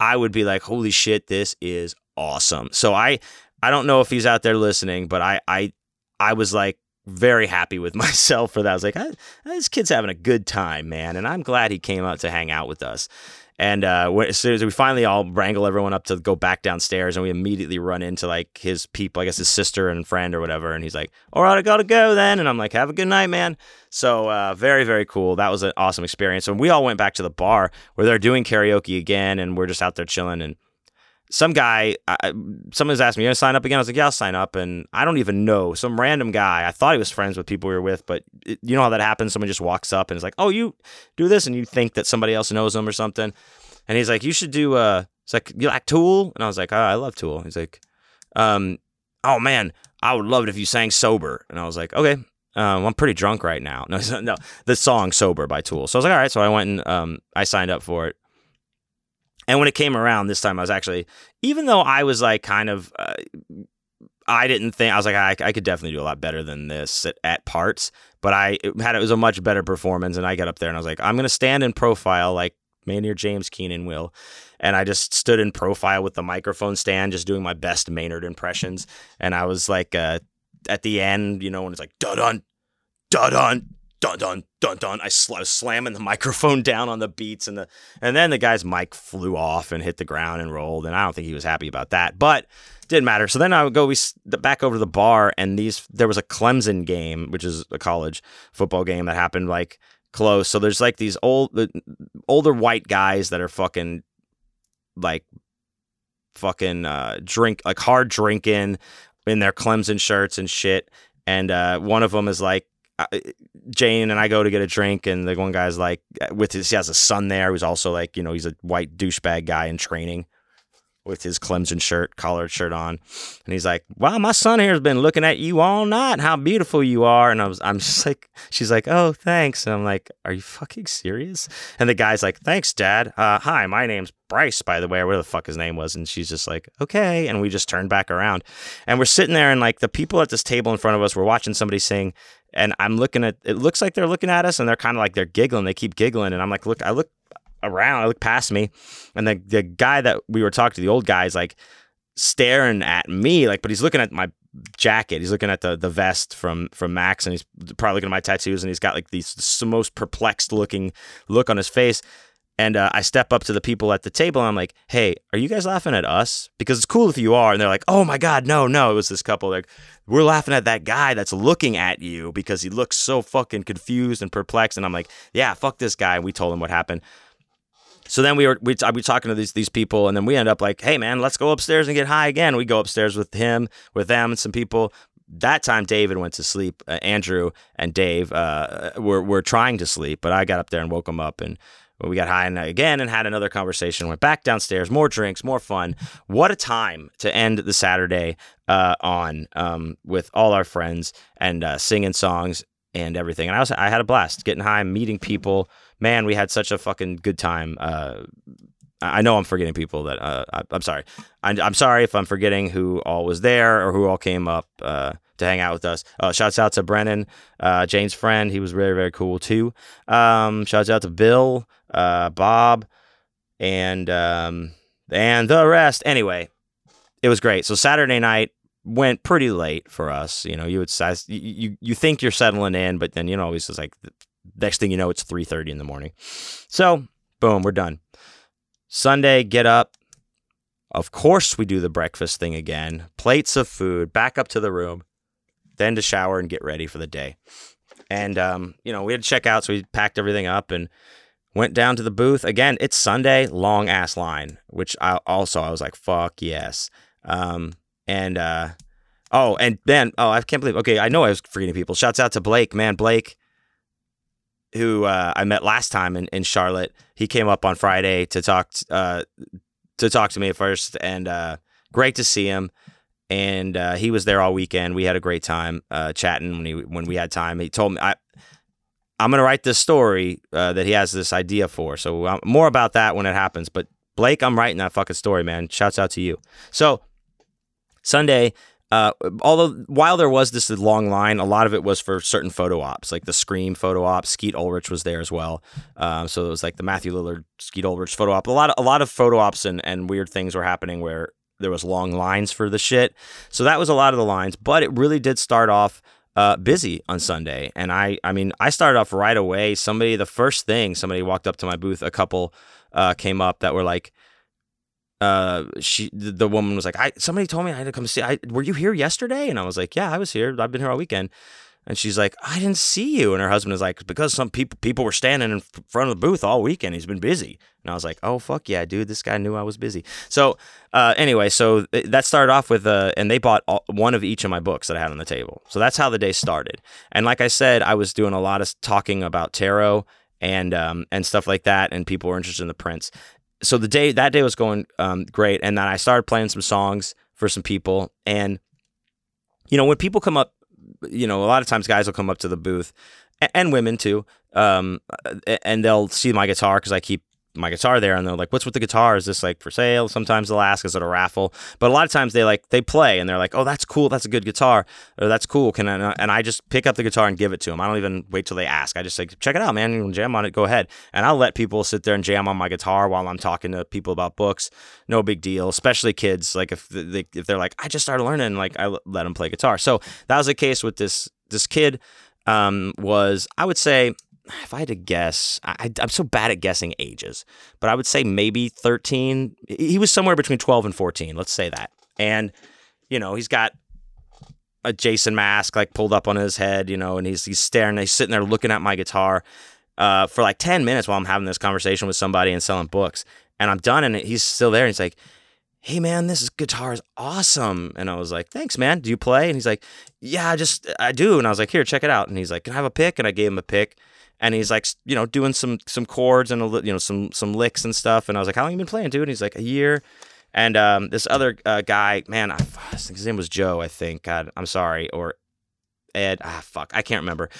I would be like, holy shit, this is awesome. So I, I don't know if he's out there listening, but I, I, I was like, very happy with myself for that. I was like, ah, ah, this kid's having a good time, man. And I'm glad he came out to hang out with us. And uh, as soon as we finally all wrangle everyone up to go back downstairs, and we immediately run into like his people, I guess his sister and friend or whatever. And he's like, "All right, I gotta go then." And I'm like, "Have a good night, man." So uh, very very cool. That was an awesome experience. And we all went back to the bar where they're doing karaoke again, and we're just out there chilling. And some guy, I, someone's asked me, "You gonna sign up again?" I was like, "Yeah, I'll sign up." And I don't even know some random guy. I thought he was friends with people we were with, but it, you know how that happens. Someone just walks up and is like, "Oh, you do this," and you think that somebody else knows him or something. And he's like, "You should do." Uh, it's like you like Tool, and I was like, oh, "I love Tool." He's like, um, "Oh man, I would love it if you sang sober." And I was like, "Okay." Um, I'm pretty drunk right now. No, no, the song "Sober" by Tool. So I was like, "All right." So I went and um, I signed up for it. And when it came around this time, I was actually, even though I was like kind of, uh, I didn't think I was like I, I could definitely do a lot better than this at, at parts, but I had it was a much better performance, and I got up there and I was like, I'm gonna stand in profile like Maynard James Keenan will, and I just stood in profile with the microphone stand, just doing my best Maynard impressions, and I was like, uh, at the end, you know, when it's like dun dun dun dun dun dun dun dun. I, sl- I was slamming the microphone down on the beats, and the and then the guy's mic flew off and hit the ground and rolled, and I don't think he was happy about that, but didn't matter. So then I would go we back over to the bar, and these there was a Clemson game, which is a college football game that happened like close. So there's like these old older white guys that are fucking like fucking uh, drink like hard drinking in their Clemson shirts and shit. And uh, one of them is like Jane and I go to get a drink, and the one guy's like, with his, he has a son there who's also like, you know, he's a white douchebag guy in training with his Clemson shirt, collared shirt on, and he's like, "Wow, my son here has been looking at you all night. How beautiful you are!" And I was, I'm just like, she's like, "Oh, thanks," and I'm like, "Are you fucking serious?" And the guy's like, "Thanks, Dad. Uh, hi, my name's Bryce, by the way, or whatever the fuck his name was." And she's just like, "Okay," and we just turned back around, and we're sitting there, and like the people at this table in front of us, we're watching somebody sing, and I'm looking at it looks like they're looking at us and they're kind of like they're giggling. They keep giggling and I'm like look I look around I look past me and the the guy that we were talking to the old guy is like staring at me like but he's looking at my jacket. He's looking at the the vest from from Max and he's probably looking at my tattoos and he's got like these the most perplexed looking look on his face And uh, I step up to the people at the table and I'm like, hey, are you guys laughing at us? Because it's cool if you are. And they're like, oh my God, no, no. It was this couple. Like, we're laughing at that guy that's looking at you because he looks so fucking confused and perplexed. And I'm like, yeah, fuck this guy. And we told him what happened. So then we were we I was talking to these these people, and then we end up like, hey man, let's go upstairs and get high again. We go upstairs with him, with them, and some people. That time, David went to sleep. Uh, Andrew and Dave uh, were were trying to sleep, but I got up there and woke them up, and we got high and again and had another conversation. Went back downstairs, more drinks, more fun. What a time to end the Saturday uh, on um, with all our friends and uh, singing songs and everything. And I was I had a blast getting high, meeting people man, we had such a fucking good time. Uh, I know I'm forgetting people that uh, I, am sorry. I'm, I'm, sorry if I'm forgetting who all was there or who all came up uh, to hang out with us. Uh, shouts out to Brennan, uh, Jane's friend. He was very, very cool too. Um, shouts out to Bill, uh, Bob, and um, and the rest. Anyway, it was great. So Saturday night went pretty late for us. You know, you would you you think you're settling in, but then you know always it's like Next thing you know, it's 3:30 in the morning. So, boom, we're done. Sunday, get up. Of course, we do the breakfast thing again. Plates of food, back up to the room, then to shower and get ready for the day. And um, you know, we had to check out, so we packed everything up and went down to the booth. Again, it's Sunday, long ass line, which I also I was like, fuck yes. Um, and uh, oh, and then oh, I can't believe. Okay, I know I was forgetting people. Shouts out to Blake, man, Blake who uh, I met last time in, in Charlotte. He came up on Friday to talk uh, to talk to me at first, and uh, great to see him. And uh, he was there all weekend. We had a great time uh, chatting when he when we had time. He told me I. I'm gonna write this story uh, that he has this idea for. So um, more about that when it happens. But Blake, I'm writing that fucking story, man. Shouts out to you. So Sunday, uh, although while there was this long line, a lot of it was for certain photo ops, like the Scream photo op. Skeet Ulrich was there as well, um, so it was like the Matthew Lillard Skeet Ulrich photo op. A lot of a lot of photo ops and, and weird things were happening where there was long lines for the shit. So that was a lot of the lines, but it really did start off uh, busy on Sunday. And I, I mean, I started off right away. Somebody, the first thing, somebody walked up to my booth. A couple uh, came up that were like, uh, she the woman was like, I somebody told me I had to come see. I were you here yesterday? And I was like, Yeah, I was here. I've been here all weekend. And she's like, I didn't see you. And her husband is like, because some people people were standing in front of the booth all weekend. He's been busy. And I was like, oh fuck yeah, dude, this guy knew I was busy. So uh, anyway, so that started off with, uh, and they bought all, one of each of my books that I had on the table. So that's how the day started. And like I said, I was doing a lot of talking about tarot and um, and stuff like that, and people were interested in the prints so the day that day was going um, great, and then I started playing some songs for some people, and you know when people come up, you know a lot of times guys will come up to the booth, and, women too, um, and they'll see my guitar because I keep my guitar there and they're like, what's with the guitar? Is this like for sale? Sometimes they'll ask, is it a raffle? But a lot of times they like, they play and they're like, oh, that's cool. That's a good guitar. Or that's cool. Can I, and I just pick up the guitar and give it to them. I don't even wait till they ask. I just like, check it out, man. You jam on it. Go ahead. And I'll let people sit there and jam on my guitar while I'm talking to people about books. No big deal, especially kids. Like if they, if they're like, I just started learning, like I let them play guitar. So that was the case with this, this kid um, was, I would say, if I had to guess, I, am so bad at guessing ages, but I would say maybe 13. He was somewhere between 12 and 14. Let's say that. And, you know, he's got a Jason mask like pulled up on his head, you know, and he's he's staring, he's sitting there looking at my guitar uh, for like 10 minutes while I'm having this conversation with somebody and selling books. And I'm done, and he's still there. And he's like, hey man this guitar is awesome and i was like thanks man do you play and he's like yeah i just i do and i was like here check it out and he's like can i have a pick and i gave him a pick and he's like, you know, doing some some chords and a, little you know some some licks and stuff. And I was like, how long you been playing, dude? And he's like, a year. And um, this other uh, guy, man, I, his name was Joe, I think. God, I'm sorry, or Ed. Ah, fuck, I can't remember.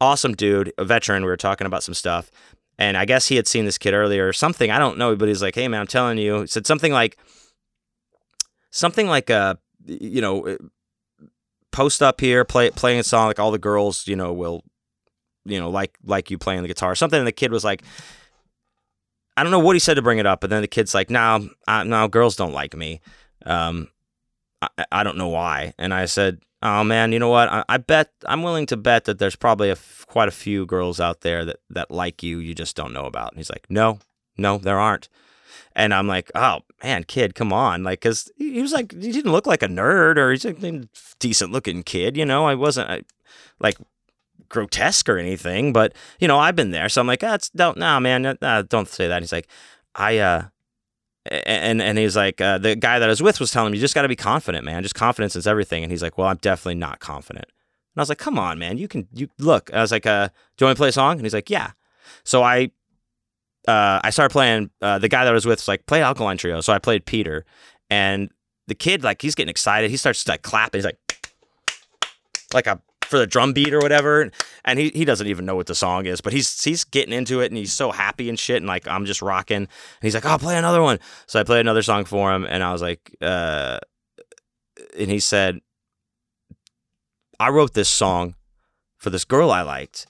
Awesome dude, a veteran. We were talking about some stuff, and I guess he had seen this kid earlier or something. I don't know, but he's like, hey man, I'm telling you. He said something like, something like, uh, you know, uh, post up here, play playing a song like all the girls, you know, will you know, like like you playing the guitar, or something. And the kid was like, I don't know what he said to bring it up, but then the kid's like, "No, nah, girls don't like me. Um, I, I don't know why." And I said, "Oh man, you know what? I, I bet I'm willing to bet that there's probably a f- quite a few girls out there that that like you. You just don't know about." And he's like, "No, no, there aren't. And I'm like, oh man, kid, come on, like, cause he was like, he didn't look like a nerd or he's a decent looking kid, you know. I wasn't I, like grotesque or anything, but you know, I've been there, so I'm like, that's oh, don't, nah, man, don't say that. And he's like, I, uh, and and he's like, uh, the guy that I was with was telling me, you just got to be confident, man. Just confidence is everything. And he's like, well, I'm definitely not confident. And I was like, come on, man, you can, you look. I was like, uh, do you want to play a song? And he's like, yeah. So I uh, I started playing. Uh, the guy that I was with was like, play Alkaline Trio. So I played Peter, and the kid like he's getting excited. He starts like clapping. He's like, like a for the drum beat or whatever. And he, he doesn't even know what the song is, but he's he's getting into it and he's so happy and shit. And like I'm just rocking. And he's like, "I'll play another one." So I played another song for him, and I was like, uh, and he said, "I wrote this song for this girl I liked,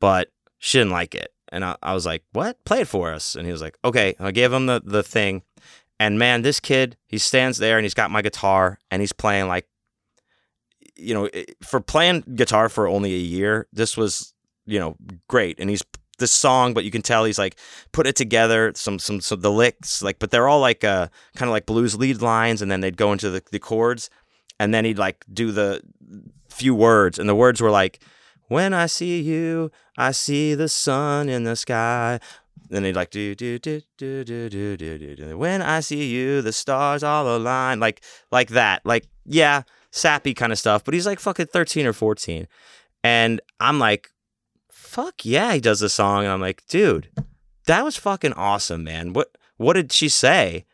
but she didn't like it." And I, I was like, what? Play it for us. And he was like, okay. And I gave him the, the thing. And man, this kid, he stands there and he's got my guitar and he's playing like, you know, for playing guitar for only a year, this was, you know, great. And he's this song, but you can tell he's like put it together, some some the licks, like, but they're all like uh kind of like blues lead lines, and then they'd go into the, the chords, and then he'd like do the few words, and the words were like, when I see you, I see the sun in the sky. Then he'd like do do do do do do do do. When I see you, the stars all align. Like like that. Like yeah, sappy kind of stuff. But he's like fucking thirteen or fourteen, and I'm like, fuck yeah, he does the song. And I'm like, dude, that was fucking awesome, man. What what did she say?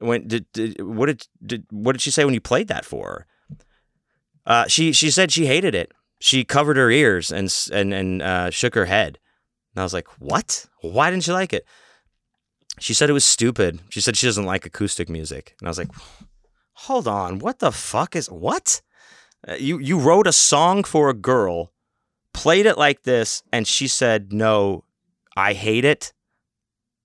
When did, did what did, did what did she say when you played that for her? Uh, she she said she hated it she covered her ears and and and uh, shook her head. And I was like, "What? Why didn't you like it?" She said it was stupid. She said she doesn't like acoustic music. And I was like, "Hold on, what the fuck is what? Uh, you you wrote a song for a girl, played it like this, and she said, "No, I hate it."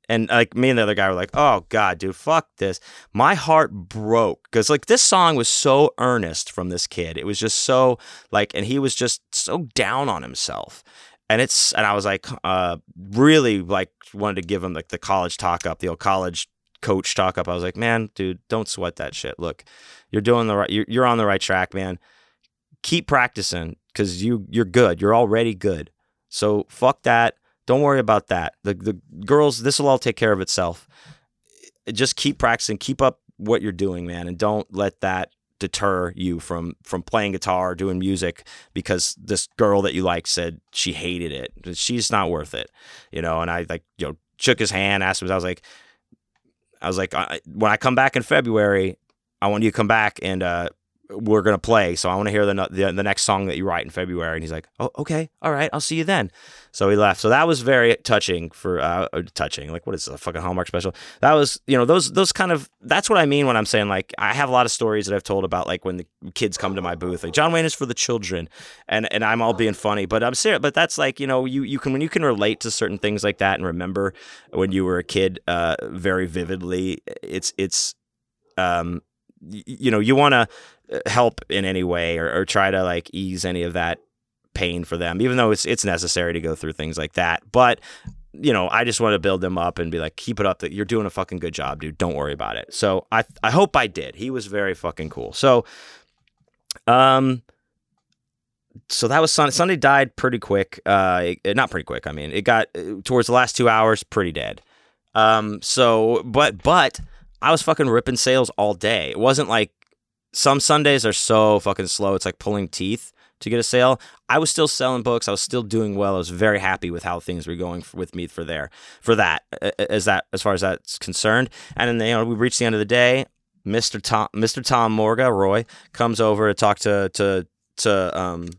And like me and the other guy were like, "Oh God, dude, fuck this." My heart broke because like this song was so earnest from this kid. It was just so like, and he was just so down on himself. And it's and I was like, uh, really like wanted to give him like the college talk up, the old college coach talk up. I was like, man, dude, don't sweat that shit. Look, you're doing the right. You're, you're on the right track, man. Keep practicing because you you're good. You're already good. So fuck that don't worry about that. The the girls, this will all take care of itself. Just keep practicing, keep up what you're doing, man, and don't let that deter you from from playing guitar, doing music because this girl that you like said she hated it. She's not worth it, you know. And I like you know shook his hand, asked him. I was like, I was like, I, when I come back in February, I want you to come back and uh, we're gonna play. So I want to hear the, the, the next song that you write in February." And he's like, "Oh, okay, all right, I'll see you then." So he left. So that was very touching for uh, uh touching. Like, what is a fucking Hallmark special? That was, you know, those those kind of. That's what I mean when I'm saying like I have a lot of stories that I've told about like when the kids come to my booth. Like John Wayne is for the children, and and I'm all being funny, but I'm serious. But that's like you know you you can when you can relate to certain things like that and remember when you were a kid uh, very vividly. It's it's um you know you want to uh, help in any way or, or try to like ease any of that pain for them even though it's it's necessary to go through things like that but you know i just want to build them up and be like keep it up that you're doing a fucking good job dude don't worry about it so i i hope i did he was very fucking cool so um so that was Sunday. Sunday died pretty quick. Uh, it, not pretty quick. I mean, it got uh, towards the last two hours, pretty dead. Um, so, but but I was fucking ripping sales all day. It wasn't like some Sundays are so fucking slow. It's like pulling teeth to get a sale. I was still selling books. I was still doing well. I was very happy with how things were going with me for there for that as that as far as that's concerned. And then you know we reached the end of the day. Mr. Tom Mr. Tom Morga Roy comes over to talk to to to um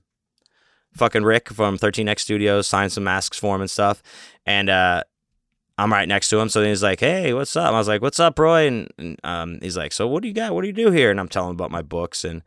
fucking Rick from 13X Studios, sign some masks for him and stuff. And uh I'm right next to him. So he's like, "Hey, what's up?" I was like, "What's up, Roy?" And, and um, he's like, "So what do you got? What do you do here?" And I'm telling him about my books, and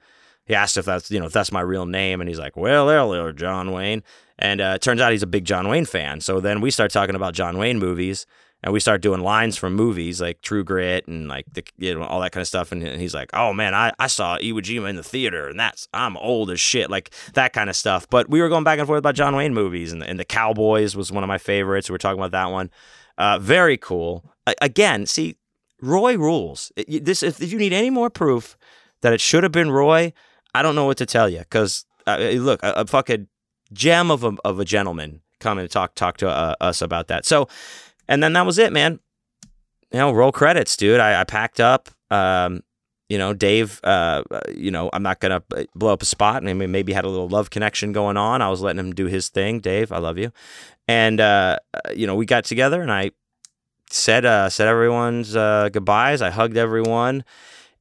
he asked if that's you know if that's my real name, and he's like, "Well, hello, John Wayne." And uh, it turns out he's a big John Wayne fan. So then we start talking about John Wayne movies, and we start doing lines from movies like True Grit and like the you know all that kind of stuff. And he's like, "Oh man, I, I saw Iwo Jima in the theater, and that's I'm old as shit, like that kind of stuff." But we were going back and forth about John Wayne movies, and, and the Cowboys was one of my favorites. We were talking about that one. Uh, very cool. A- again, see, Roy rules. It- this if, you need any more proof that it should have been Roy, I don't know what to tell you because uh, look, a, a fucking gem of a of a gentleman coming to talk talk to uh, us about that. So, and then that was it, man. You know, roll credits, dude. I, I packed up. Um, you know, Dave. Uh, you know, I'm not gonna blow up a spot. I mean, maybe had a little love connection going on. I was letting him do his thing. Dave, I love you. And uh, you know, we got together, and I said uh, said everyone's uh, goodbyes. I hugged everyone,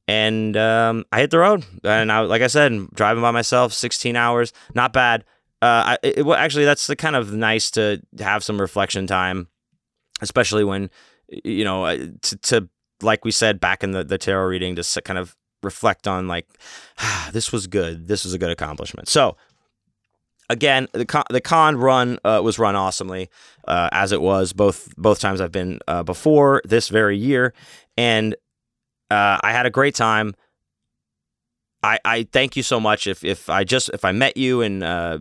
and um, I hit the road. And I, like I said, driving by myself, 16 hours, not bad. Uh, I, it, well, actually, that's the kind of nice to have some reflection time, especially when you know uh, to, to like we said back in the the tarot reading to kind of reflect on like this was good, this was a good accomplishment. So again, the con, the con run uh, was run awesomely uh, as it was both both times I've been uh, before this very year, and uh, I had a great time. I, I thank you so much. If if I just if I met you and uh,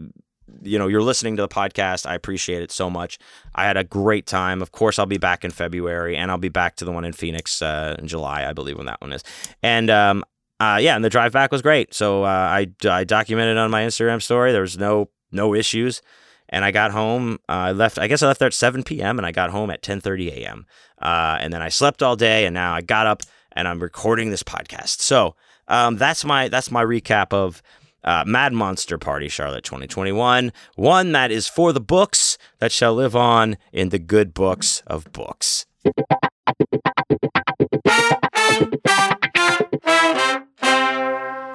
you know you're listening to the podcast, I appreciate it so much. I had a great time. Of course, I'll be back in February, and I'll be back to the one in Phoenix uh, in July, I believe, when that one is. And um, uh, yeah, and the drive back was great. So uh, I I documented on my Instagram story. There was no no issues. And I got home. Uh, I left. I guess I left there at 7 p.m. and I got home at 10:30 a.m. Uh, and then I slept all day. And now I got up and I'm recording this podcast. So um, that's my that's my recap of uh, Mad Monster Party Charlotte 2021. One that is for the books that shall live on in the good books of books.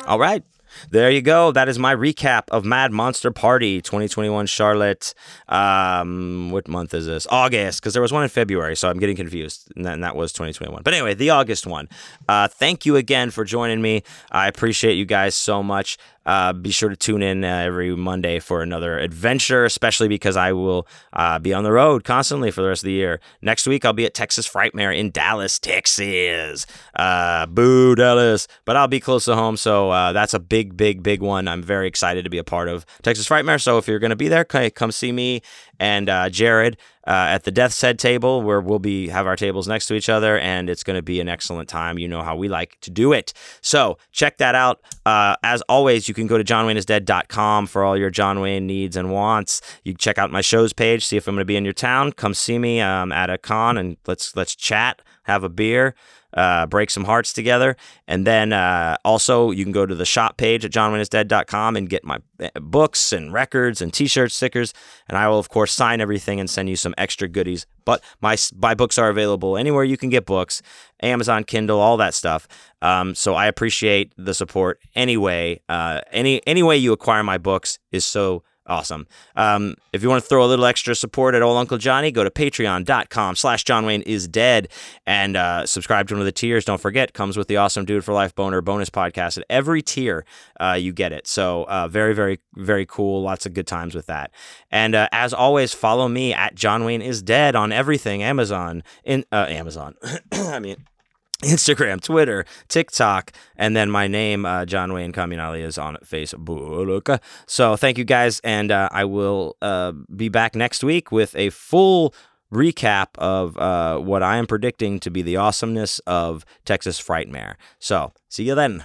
All right. There you go. That is my recap of Mad Monster Party 2021 Charlotte. Um, what month is this? August, because there was one in February, so I'm getting confused. And that, and that was 2021. But anyway, the August one. Uh, thank you again for joining me. I appreciate you guys so much. Uh, be sure to tune in uh, every Monday for another adventure, especially because I will uh, be on the road constantly for the rest of the year. Next week, I'll be at Texas Frightmare in Dallas, Texas. Uh, boo, Dallas. But I'll be close to home, so uh, that's a big, big, big one. I'm very excited to be a part of Texas Frightmare. So if you're going to be there, come see me and uh, Jared uh, at the Death's Head table, where we'll be have our tables next to each other, and it's going to be an excellent time. You know how we like to do it. So check that out. Uh, as always, you can go to johnwayneisdead.com for all your John Wayne needs and wants. You can check out my shows page, see if I'm going to be in your town. Come see me um, at a con, and let's let's chat, have a beer uh, break some hearts together. And then uh, also, you can go to the shop page at johnwayneisdead.com and get my eh, books and records and t shirts, stickers. And I will, of course, sign everything and send you some extra goodies. But my, my books are available anywhere you can get books Amazon, Kindle, all that stuff. Um, so I appreciate the support anyway. Uh, any, any way you acquire my books is so awesome. Um, if you want to throw a little extra support at Old Uncle Johnny, go to patreon.com slash John Wayne is dead and uh, subscribe to one of the tiers. Don't forget, comes with the awesome Dude for Life Boner bonus podcast. At every tier, uh, you get it. So uh, very, very, very cool. Lots of good times with that. And uh, as always, follow me at John Wayne is dead on everything Amazon. In uh, Amazon. I mean, Instagram, Twitter, TikTok, and then my name, uh, John Wayne Comunale, is on Facebook. So thank you guys, and uh, I will uh, be back next week with a full recap of uh, what I am predicting to be the awesomeness of Texas Frightmare. So see you then.